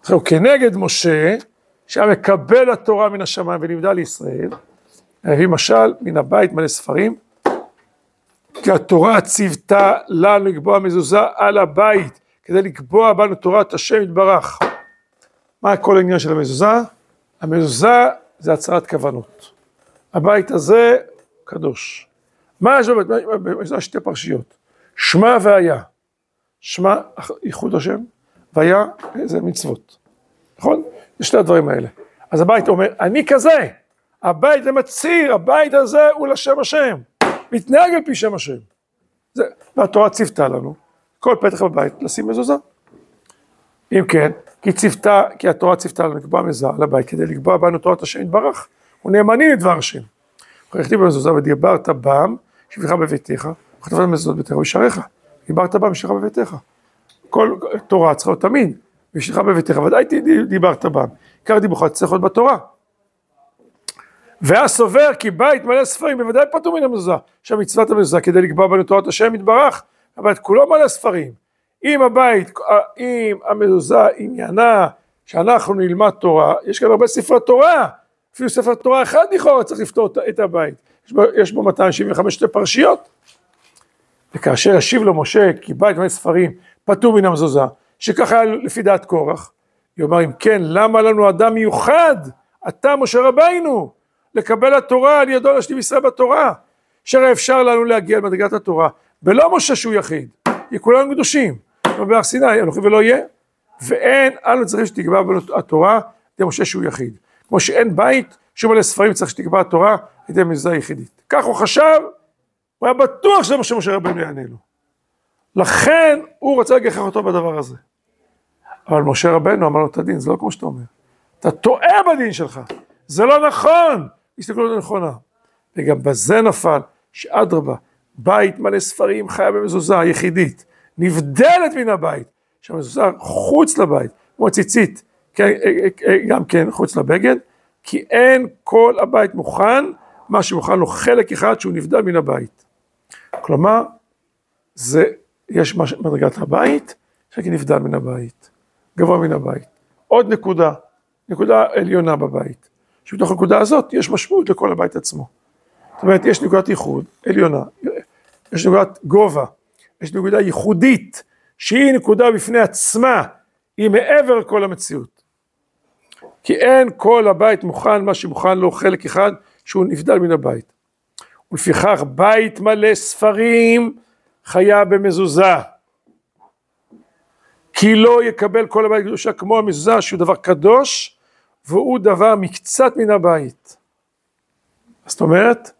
עכשיו, כנגד משה, שהיה מקבל התורה מן השמיים ולימדה לישראל, הביא משל מן הבית מלא ספרים, כי התורה ציוותה לנו לקבוע מזוזה על הבית, כדי לקבוע בנו תורת השם יתברך. מה כל העניין של המזוזה? המזוזה זה הצהרת כוונות. הבית הזה קדוש. מה יש בבית? יש שתי פרשיות. שמע והיה. שמע ייחוד השם, והיה זה מצוות. נכון? זה שני הדברים האלה. אז הבית אומר, אני כזה. הבית זה מצהיר, הבית הזה הוא לשם השם. מתנהג על פי שם השם. זה, והתורה ציוותה לנו, כל פתח בבית לשים מזוזה. אם כן, כי ציוותה, כי התורה ציוותה לנו לקבוע מזוזה לבית כדי לקבוע בנו תורת השם יתברך, ונאמנים לדבר השם. וכתיב במזוזה ודיברת בם, שבילך בביתך, וכתבת מזוזות ביתך וישעריך, דיברת בם ושלך בביתך. כל תורה צריכה להיות תמיד, ושלך בביתך, ודאי דיברת בם, עיקר דיבורך צריך להיות בתורה. ואז סובר כי בית מלא ספרים בוודאי פטור מן המזוזה, שהמצוות המזוזה כדי לקבוע בנו תורת השם יתברך, הבית כולו מלא ספרים. אם הבית, אם המזוזה עניינה שאנחנו נלמד תורה, יש כאן הרבה ספרי תורה, אפילו ספר תורה אחד לכאורה צריך לפתור את הבית, יש בו, יש בו 275 שתי פרשיות. וכאשר השיב לו משה כי בית מלא ספרים פטור מן המזוזה, שככה היה לפי דעת קורח, יאמר אם כן למה לנו אדם מיוחד, אתה משה רבינו, לקבל התורה על ידו להשלים ישראל בתורה, שהרי אפשר לנו להגיע למדרגת התורה, ולא משה שהוא יחיד, כי כולנו קדושים, בהר סיני, אנוכי ולא יהיה, ואין אנו צריכים שתקבע בנו התורה ידי משה שהוא יחיד, כמו שאין בית שהוא מלא ספרים צריך שתקבע התורה על ידי מזוזה יחידית, כך הוא חשב, הוא היה בטוח שזה מה שמשה רבנו יענה לו, לכן הוא רוצה לגחך אותו בדבר הזה, אבל משה רבנו אמר לו את הדין, זה לא כמו שאתה אומר, אתה טועה בדין שלך, זה לא נכון, הסתכלות נכונה. וגם בזה נפל, שאדרבה, בית מלא ספרים חיה במזוזה יחידית, נבדלת מן הבית, שהמזוזה חוץ לבית, כמו ציצית, כן, אה, אה, אה, גם כן חוץ לבגד, כי אין כל הבית מוכן, מה שמוכן לו חלק אחד שהוא נבדל מן הבית. כלומר, זה, יש מדרגת הבית, שכי נבדל מן הבית, גבוה מן הבית. עוד נקודה, נקודה עליונה בבית. שבתוך הנקודה הזאת יש משמעות לכל הבית עצמו. זאת אומרת, יש נקודת ייחוד עליונה, יש נקודת גובה, יש נקודה ייחודית, שהיא נקודה בפני עצמה, היא מעבר לכל המציאות. כי אין כל הבית מוכן, מה שמוכן לו חלק אחד, שהוא נבדל מן הבית. ולפיכך בית מלא ספרים חיה במזוזה. כי לא יקבל כל הבית קדושה כמו המזוזה שהוא דבר קדוש, והוא דבר מקצת מן הבית. זאת אומרת,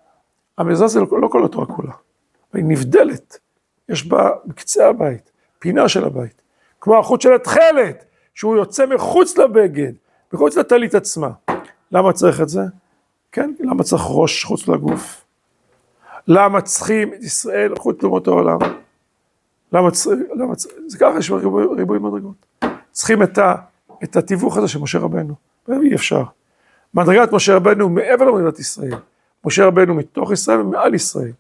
המזוזה זה לא, כל התורה כולה, היא נבדלת, יש בה בקצה הבית, פינה של הבית, כמו החוט של התכלת, שהוא יוצא מחוץ לבגד, מחוץ לטלית עצמה. למה צריך את זה? כן, למה צריך ראש חוץ לגוף? למה צריכים את ישראל חוץ לאומות העולם? למה צריך, זה ככה יש ריבוי, ריבוי מדרגות. צריכים את, ה, את התיווך הזה של משה רבנו. אי אפשר. מדרגת משה רבנו מעבר למדינת ישראל. משה רבנו מתוך ישראל ומעל ישראל.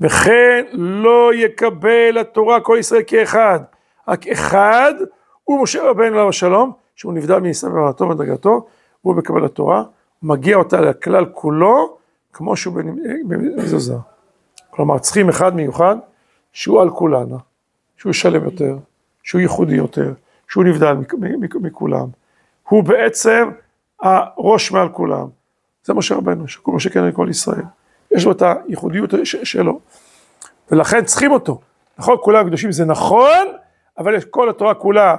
וכן לא יקבל התורה כל ישראל כאחד, רק אחד הוא משה רבנו עליו השלום, שהוא נבדל מישראל במעלתו ובדרגתו, והוא מקבל התורה, מגיע אותה לכלל כולו, כמו שהוא במזוזה. כלומר, צריכים אחד מיוחד, שהוא על כולנה, שהוא שלם יותר, שהוא ייחודי יותר, שהוא נבדל מכולם. הוא בעצם הראש מעל כולם. זה משה רבנו, שכל משה כן לכל ישראל. יש לו את הייחודיות שלו, ולכן צריכים אותו. נכון, כולם קדושים זה נכון, אבל יש כל התורה כולה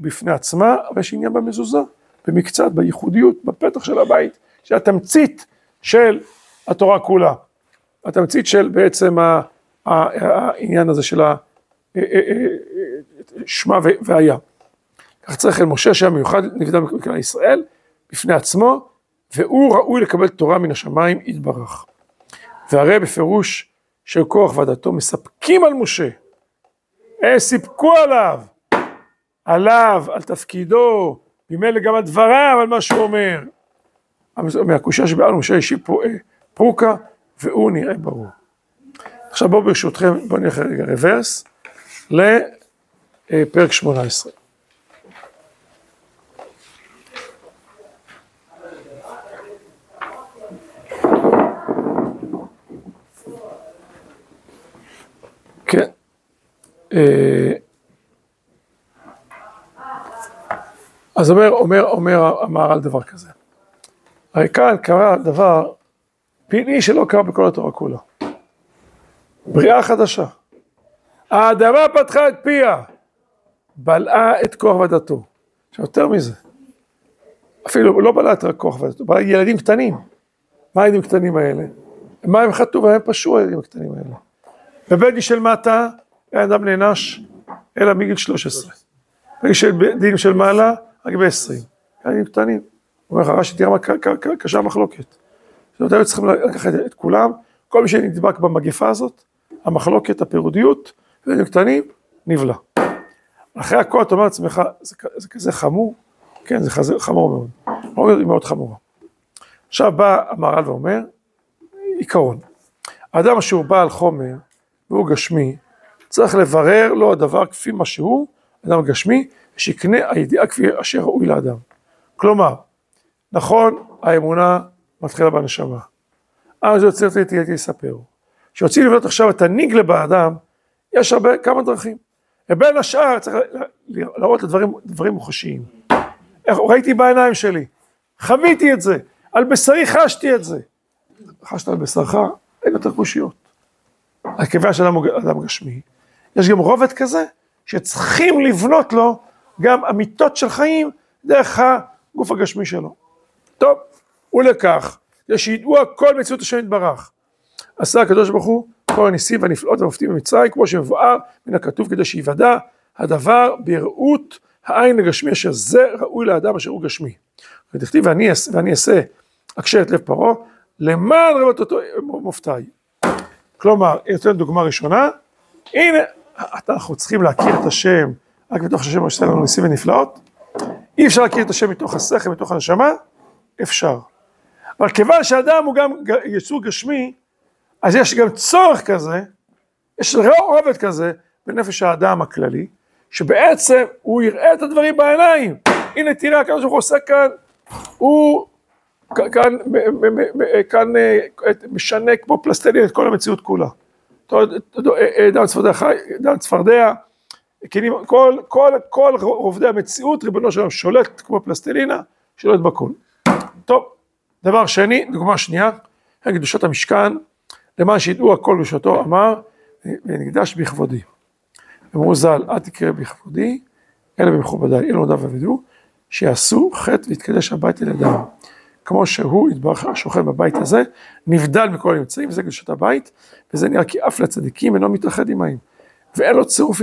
בפני עצמה, אבל יש עניין במזוזה, במקצת, בייחודיות, בפתח של הבית, של התמצית של התורה כולה. התמצית של בעצם העניין הזה של השמה והיה. כך צריך אל משה שהיה מיוחד נבדה מכלל ישראל בפני עצמו, והוא ראוי לקבל תורה מן השמיים יתברך. והרי בפירוש של כוח ועדתו מספקים על משה, הם סיפקו עליו, עליו, על תפקידו, ממילא גם על דבריו, על מה שהוא אומר. מהקושה שבעל משה אישי פרוקה, והוא נראה ברור. עכשיו בואו ברשותכם, בואו נלך רגע רוורס לפרק שמונה עשרה. כן. אה, אז אומר, אומר, אומר המהר"ל דבר כזה. הרי כאן קרה דבר פיני שלא קרה בכל התורה כולה. בריאה חדשה. האדמה פתחה את פיה, בלעה את כוח ודתו. עכשיו יותר מזה, אפילו לא בלעה את כוח ודתו, בלעה ילדים קטנים. מה הילדים הקטנים האלה? מה הם חטאו והם פשעו הילדים הקטנים האלה? בבית דין של מטה, אין אדם נענש אלא מגיל 13. בבית של דין של מעלה, רק ב-20. ילדים קטנים. הוא אומר לך, רש"י, תראה מה קשה המחלוקת. זאת אומרת, היו צריכים לקחת את כולם, כל מי שנדבק במגפה הזאת, המחלוקת, הפירודיות, ילדים קטנים, נבלע. אחרי הכל אתה אומר לעצמך, זה, זה כזה חמור? כן, זה חזה- חמור מאוד. היא מאוד חמורה. עכשיו בא המהר"ל ואומר, עיקרון, האדם אשר הוא בעל חומר והוא גשמי, צריך לברר לו הדבר כפי מה שהוא, אדם גשמי, שיקנה הידיעה כפי אשר ראוי לאדם. כלומר, נכון, האמונה מתחילה בנשמה. אז יוצא אותי תהייתי לספר. כשרוצים לבנות עכשיו את הניגלה באדם, יש הרבה, כמה דרכים. ובין השאר צריך להראות לדברים דברים מוחשיים. ראיתי בעיניים שלי, חוויתי את זה, על בשרי חשתי את זה. חשת על בשרך, אין יותר קושיות. כיוון שאדם הוא אדם גשמי, יש גם רובד כזה, שצריכים לבנות לו גם אמיתות של חיים דרך הגוף הגשמי שלו. טוב, ולכך, כדי שידעו הכל מציאות השם יתברך. עשה הקדוש ברוך הוא כל הניסים והנפלאות והמופתים במצרים, כמו שמבואר מן הכתוב, כדי שיוודע הדבר בראות העין הגשמי, אשר זה ראוי לאדם אשר הוא גשמי. ותכתיב ואני, ואני אעשה אקשר את לב פרעה, למען רבות אותו מופתיי. כלומר, אני נותן דוגמה ראשונה, הנה, אנחנו צריכים להכיר את השם רק מתוך השם עושה לנו ניסים ונפלאות. אי אפשר להכיר את השם מתוך השכל, מתוך הנשמה, אפשר. אבל כיוון שאדם הוא גם יצור גשמי, אז יש גם צורך כזה, יש רובד כזה בנפש האדם הכללי, שבעצם הוא יראה את הדברים בעיניים. הנה תראה, הקדוש ברוך הוא עושה כאן, הוא כאן, מ- כאן אה, משנה כמו פלסטלין את כל המציאות כולה. יודע, אה, דם צפרדע, דם צפרדע, כלים, כל, כל, כל רובדי המציאות, ריבונו של עולם שולט כמו פלסטלינה, שולט בכל. טוב, דבר שני, דוגמה שנייה, קדושת המשכן, למען שידעו הכל קדושתו, אמר, ונקדש בכבודי. אמרו ז"ל, אל תקרא בכבודי, אלא במכובדיי, אלו נודע ועבדו, שיעשו חטא ויתקדש הבית אל ידם. כמו שהוא יתברך השוכן בבית הזה, נבדל מכל הנמצאים, וזה קדושת הבית, וזה נראה כי אף לצדיקים אינו מתאחד עמהם, ואין לו צירוף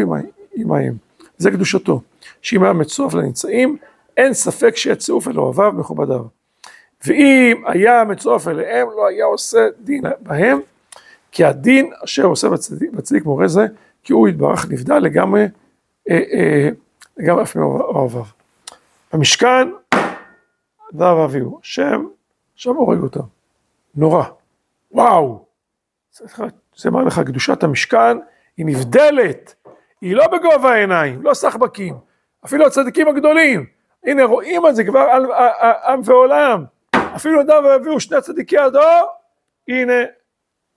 עמהם-. זה קדושתו, שאם היה מצורף לנמצאים, אין ספק שיהיה צירוף אל אוהביו מכובדיו. ואם היה מצורף אליהם, לא היה עושה דין בהם, כי הדין אשר עושה בצדיק, בצדיק מורה זה, כי הוא יתברך נבדל לגמרי, אה, אה, לגמרי אף מאוהביו. במשכן, אדם ואביהו, השם, עכשיו הורג אותם. נורא. וואו. זה- זה מראה לך, קדושת המשכן היא נבדלת, היא לא בגובה העיניים, לא סחבקים, אפילו הצדיקים הגדולים. הנה רואים את זה כבר עם ועולם. אפילו אדם ואביהו, שני צדיקי הדור, הנה,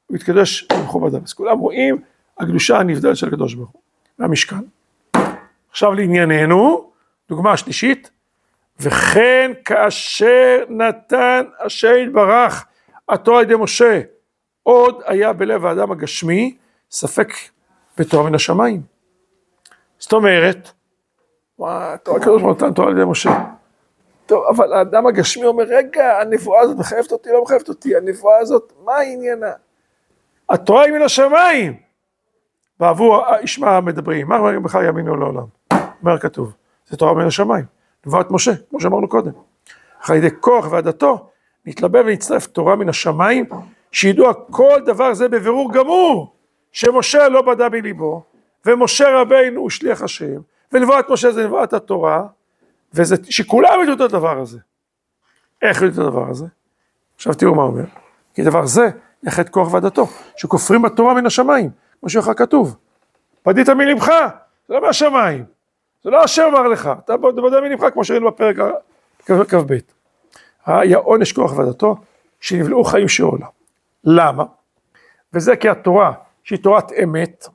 הוא התקדש במכובדיו. אז כולם רואים הקדושה הנבדלת של הקדוש ברוך הוא, והמשכן. עכשיו לענייננו, דוגמה שלישית, וכן כאשר נתן השם יתברך התורה ידי משה, עוד היה בלב האדם הגשמי ספק בתורה מן השמיים. זאת אומרת, וואי, התורה הקדוש ברוך הוא נתן תורה על ידי משה. טוב, אבל האדם הגשמי אומר, רגע, הנבואה הזאת מחייבת אותי, לא מחייבת אותי, הנבואה הזאת, מה עניינה? התורה היא מן השמיים. בעבור ישמע המדברים, מה אומרים בכלל ימינו לעולם? אומר הכתוב, זה תורה מן השמיים, נבואת משה, כמו שאמרנו קודם. אך על ידי כוח ועדתו, נתלבא ונצטרף תורה מן השמיים, שידעו כל דבר זה בבירור גמור, שמשה לא בדה בליבו, ומשה רבינו הוא שליח השם, ונבואת משה זה נבואת התורה, וזה, שכולם ידעו את הדבר הזה. איך ידעו את הדבר הזה? עכשיו תראו מה אומר. כי דבר זה, יחד כוח ועדתו, שכופרים בתורה מן השמיים, כמו שלך כתוב. פדית מלבך, זה לא מהשמיים. זה לא השם אמר לך, אתה בודה מלבך, כמו שראינו בפרק כ"ב. היה עונש כוח ועדתו, שנבלעו חיים שאולה. למה? וזה כי התורה, שהיא תורת אמת,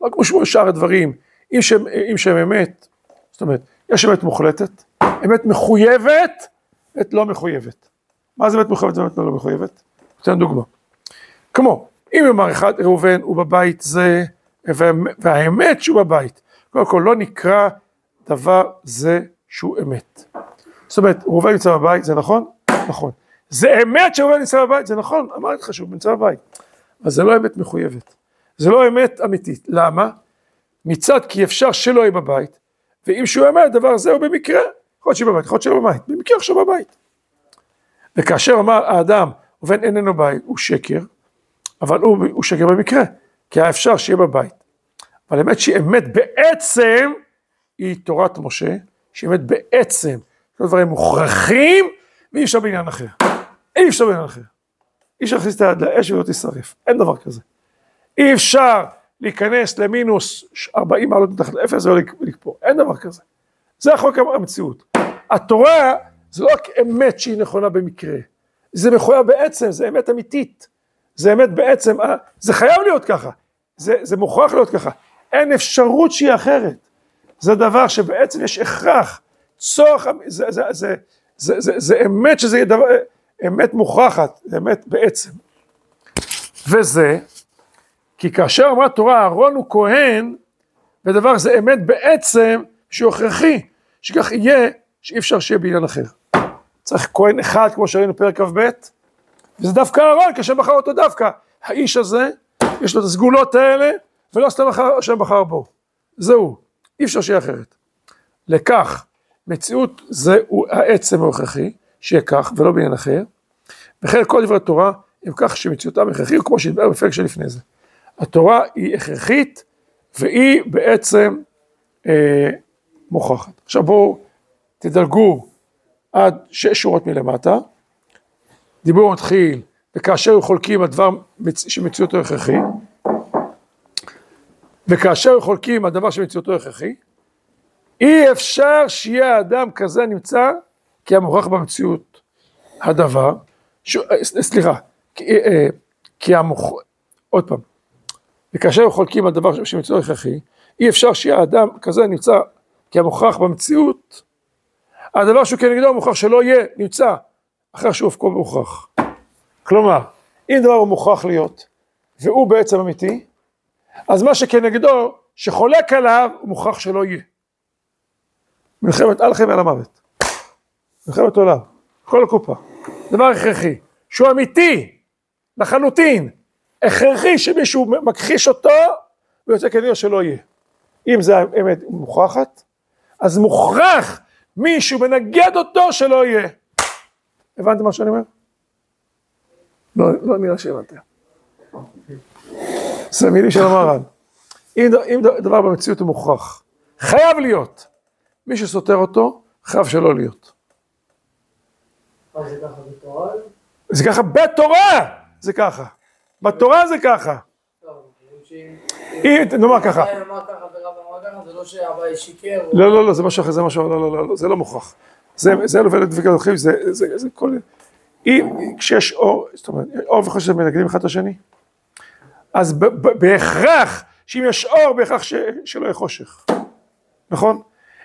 לא כמו שאר הדברים, אם שהם, אם שהם אמת, זאת אומרת, יש אמת מוחלטת, אמת מחויבת, אמת לא מחויבת. מה זה אמת מחויבת ואמת לא מחויבת? אתן דוגמה. כמו, אם יאמר אחד ראובן הוא בבית זה, והאמת שהוא בבית, קודם כל לא נקרא דבר זה שהוא אמת. זאת אומרת, ראובן נמצא בבית, זה נכון? נכון. זה אמת שראובן נמצא בבית, זה נכון, אמרתי לך שהוא נמצא בבית. אבל זה לא אמת מחויבת. זה לא אמת אמיתית. למה? מצד כי אפשר שלא יהיה בבית, ואם שהוא אמת, הדבר הזה הוא במקרה, יכול להיות שיהיה בבית, יכול להיות שלא בבית, במקרה עכשיו בבית. וכאשר אמר האדם, ובן איננו בית, הוא שקר, אבל הוא, הוא שקר במקרה, כי היה אפשר שיהיה בבית. אבל האמת שהיא אמת בעצם, היא תורת משה, שהיא אמת בעצם, כל דברים מוכרחים, ואי אפשר בעניין אחר. אי אפשר בעניין אחר. אי אפשר להכניס את היד לאש ולא תשרף, אין דבר כזה. אי אפשר להיכנס למינוס 40 מעלות מתחת לאפס ולקפוא, אין דבר כזה. זה החוק המציאות. התורה זה לא רק אמת שהיא נכונה במקרה, זה מחויב בעצם, זה אמת אמיתית. זה אמת בעצם, זה חייב להיות ככה, זה, זה מוכרח להיות ככה. אין אפשרות שהיא אחרת. זה דבר שבעצם יש הכרח, צורך, זה, זה, זה, זה, זה, זה אמת שזה דבר, אמת מוכרחת, זה אמת בעצם. וזה, כי כאשר אמרה תורה אהרון הוא כהן, ודבר זה אמת בעצם שהוא הכרחי, שכך יהיה, שאי אפשר שיהיה בעניין אחר. צריך כהן אחד, כמו שראינו פרק כ"ב, וזה דווקא אהרון, כשם בחר אותו דווקא. האיש הזה, יש לו את הסגולות האלה, ולא סתם השם בחר בו. זהו, אי אפשר שיהיה אחרת. לכך, מציאות זה הוא העצם ההכרחי, שיהיה כך ולא בעניין אחר, וכן כל דברי התורה הם כך שמציאותם הכרחי, כמו שהתברר בפרק שלפני זה. התורה היא הכרחית, והיא בעצם אה, מוכחת. עכשיו בואו תדלגו עד שש שורות מלמטה. דיבור מתחיל, וכאשר חולקים הדבר שמציאותו הכרחי, וכאשר חולקים הדבר שמציאותו הכרחי, אי אפשר שיהיה אדם כזה נמצא כי המוכרח במציאות הדבר, ש... אה, סליחה, כי, אה, כי המוכ... עוד פעם, וכאשר חולקים על דבר שמציאותו הכרחי, אי אפשר שיהיה אדם כזה נמצא כי המוכרח במציאות, הדבר שהוא כנגדו המוכרח שלא יהיה, נמצא, אחרי שהוא אופקו מוכרח. כלומר, אם דבר הוא מוכרח להיות, והוא בעצם אמיתי, אז מה שכנגדו, שחולק עליו, הוא מוכרח שלא יהיה. מלחמת על החיים ועל המוות. מלחמת עולם, כל הקופה. דבר הכרחי, שהוא אמיתי, לחלוטין, הכרחי שמישהו מכחיש אותו, ויוצא כנראה שלא יהיה. אם זה האמת מוכרחת, אז מוכרח מישהו מנגד אותו שלא יהיה. הבנתם מה שאני אומר? לא, לא נראה שהבנתם. זה מילים של המהר"ן. אם, אם דבר במציאות הוא מוכרח, חייב להיות. מי שסותר אותו, חייב שלא להיות. זה ככה בתורה? זה ככה בתורה! זה ככה. בתורה זה ככה. אם, נאמר ככה. לא, לא, לא, זה משהו אחר, זה משהו, לא, לא, לא, זה לא מוכרח. זה לא ולד וגלחים, זה כל... אם, כשיש אור, זאת אומרת, אור וחושך מנגדים אחד את השני, אז בהכרח, שאם יש אור, בהכרח שלא יהיה חושך, נכון?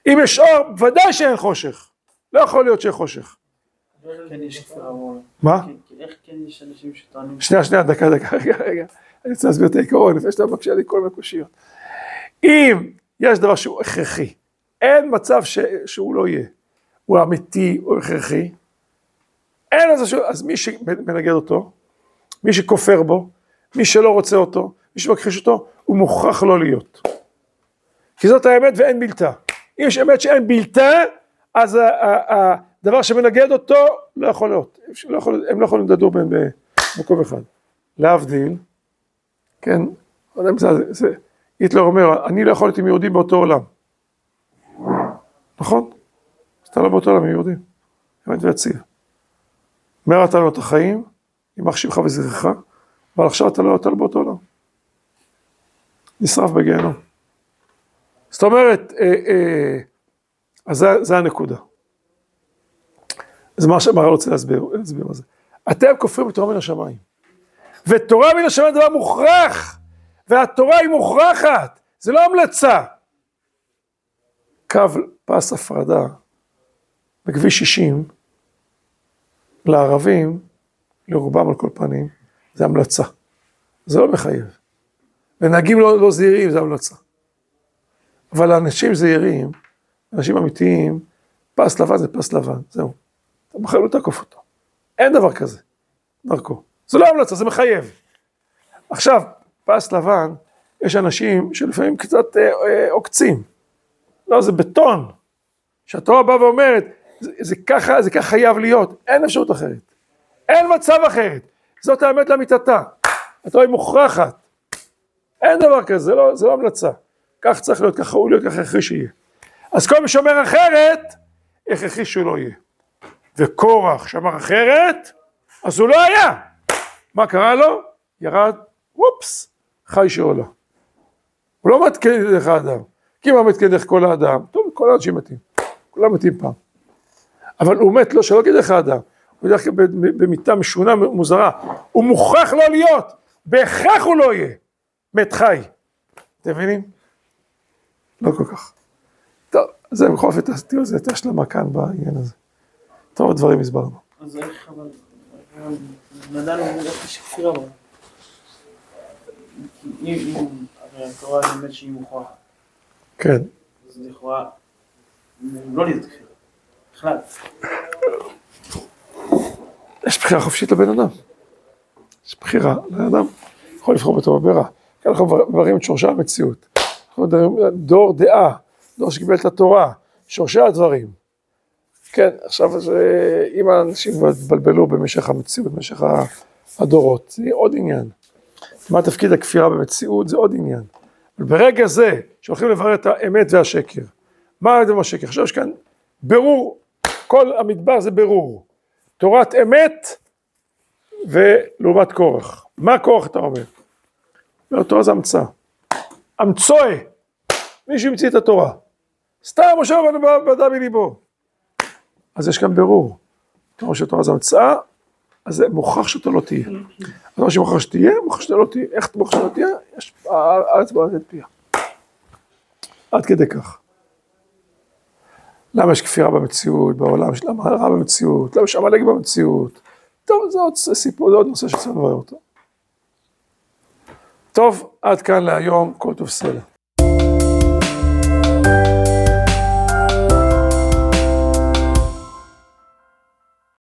אם יש אור, ודאי שאין חושך. לא יכול להיות שיהיה חושך. מה? כן אנשים שטוענים... שנייה, שנייה, דקה, דקה, רגע, רגע. אני רוצה להסביר את העיקרון, לפני שאתה מקשה לי כל מיני קושיות. אם יש דבר שהוא הכרחי, אין מצב ש... שהוא לא יהיה. הוא אמיתי, הוא הכרחי. אין לזה שהוא... אז מי שמנגד אותו, מי שכופר בו, מי שלא רוצה אותו, מי שמכחיש אותו, הוא מוכרח לא להיות. כי זאת האמת ואין בלתה. אם יש אמת שאין בלתה, אז הדבר שמנגד אותו לא יכול להיות. לא יכול, הם לא יכולים לדור בהם במקום אחד. להבדיל, כן, זה, זה, היטלר אומר, אני לא יכול להיות עם יהודים באותו עולם. נכון? אז אתה לא באותו עולם עם יהודים. אמת ויציב. מראת לו את החיים, יימח שמך וזכרך, אבל עכשיו אתה לא, אתה לא באותו עולם. נשרף בגיהנום. זאת אומרת, אה, אה, אז זה, זה הנקודה. זה מה שהמראה רוצה להסביר, להסביר מה זה. אתם כופרים בתורה מן השמיים. ותורה מן השמיים זה דבר מוכרח, והתורה היא מוכרחת, זה לא המלצה. קו פס הפרדה בכביש 60 לערבים, לרובם על כל פנים, זה המלצה. זה לא מחייב. ונהגים לא, לא זהירים זה המלצה. אבל אנשים זהירים, אנשים אמיתיים, פס לבן זה פס לבן, זהו. אתה בחיים לא תעקוף אותו. אין דבר כזה, דרכו. זה לא המלצה, זה מחייב. עכשיו, פס לבן, יש אנשים שלפעמים קצת אה, אה, עוקצים. לא, זה בטון. שהתורה באה ואומרת, זה, זה ככה, זה ככה חייב להיות, אין אפשרות אחרת. אין מצב אחרת. זאת האמת לאמיתתה. התורה היא מוכרחת. אין דבר כזה, זה לא, זה לא המלצה. כך צריך להיות, ככה ראוי להיות, ככה הכרחי שיהיה. אז כל מי שאומר אחרת, הכרחי שהוא לא יהיה. וקורח שאמר אחרת, אז הוא לא היה. מה קרה לו? ירד, וופס, חי שאולה. הוא לא מתקן דרך האדם. כי אם הוא מתקן דרך כל האדם, טוב, כל האנשים מתים. כולם מתים פעם. אבל הוא מת לא שלא כדרך האדם, הוא בדרך כלל במיטה משונה מוזרה. הוא מוכרח לא להיות, בהכרח הוא לא יהיה. מת חי. אתם מבינים? לא כל כך. טוב, זה בכל אופן, תראו, זה יותר השלמה כאן בעניין הזה. טוב, הדברים הסברנו. אז איך אבל... נדענו איך יש כפירה בו. אם, הרי התורה לימד שהיא מוכרחת, כן. אז לכאורה, לא להיות כפירה. בכלל. יש בחירה חופשית לבן אדם. יש בחירה, לבן אדם יכול לבחור בטוב וברע. כאן אנחנו מבררים את שורשי המציאות. אנחנו מדברים דור דעה, דור שקיבל את התורה, שורשי הדברים. כן, עכשיו זה, אם האנשים כבר התבלבלו במשך המציאות, במשך הדורות, זה עוד עניין. מה תפקיד הכפירה במציאות זה עוד עניין. אבל ברגע זה שהולכים לברר את האמת והשקר, מה האמת והשקר? עכשיו יש כאן ברור, כל המדבר זה ברור. תורת אמת ולעומת כורח. מה כורח אתה אומר? אומר, התורה זה המצאה. המצואה. מישהו המציא את התורה. סתם משה רבנו בדה מליבו. אז יש כאן ברור. אומר שהתורה זה המצאה, אז זה מוכרח שאתה לא תהיה. אז מה שמוכרח שתהיה, מוכרח שאתה לא תהיה. איך מוכרח שאתה לא תהיה? יש הארץ בועזת את פיה. עד כדי כך. למה יש כפירה במציאות, בעולם, למה רע במציאות, למה יש עמלק במציאות. טוב, זה עוד סיפור, זה עוד נושא שצריך לברר אותו. טוב, עד כאן להיום, כל טוב סלע.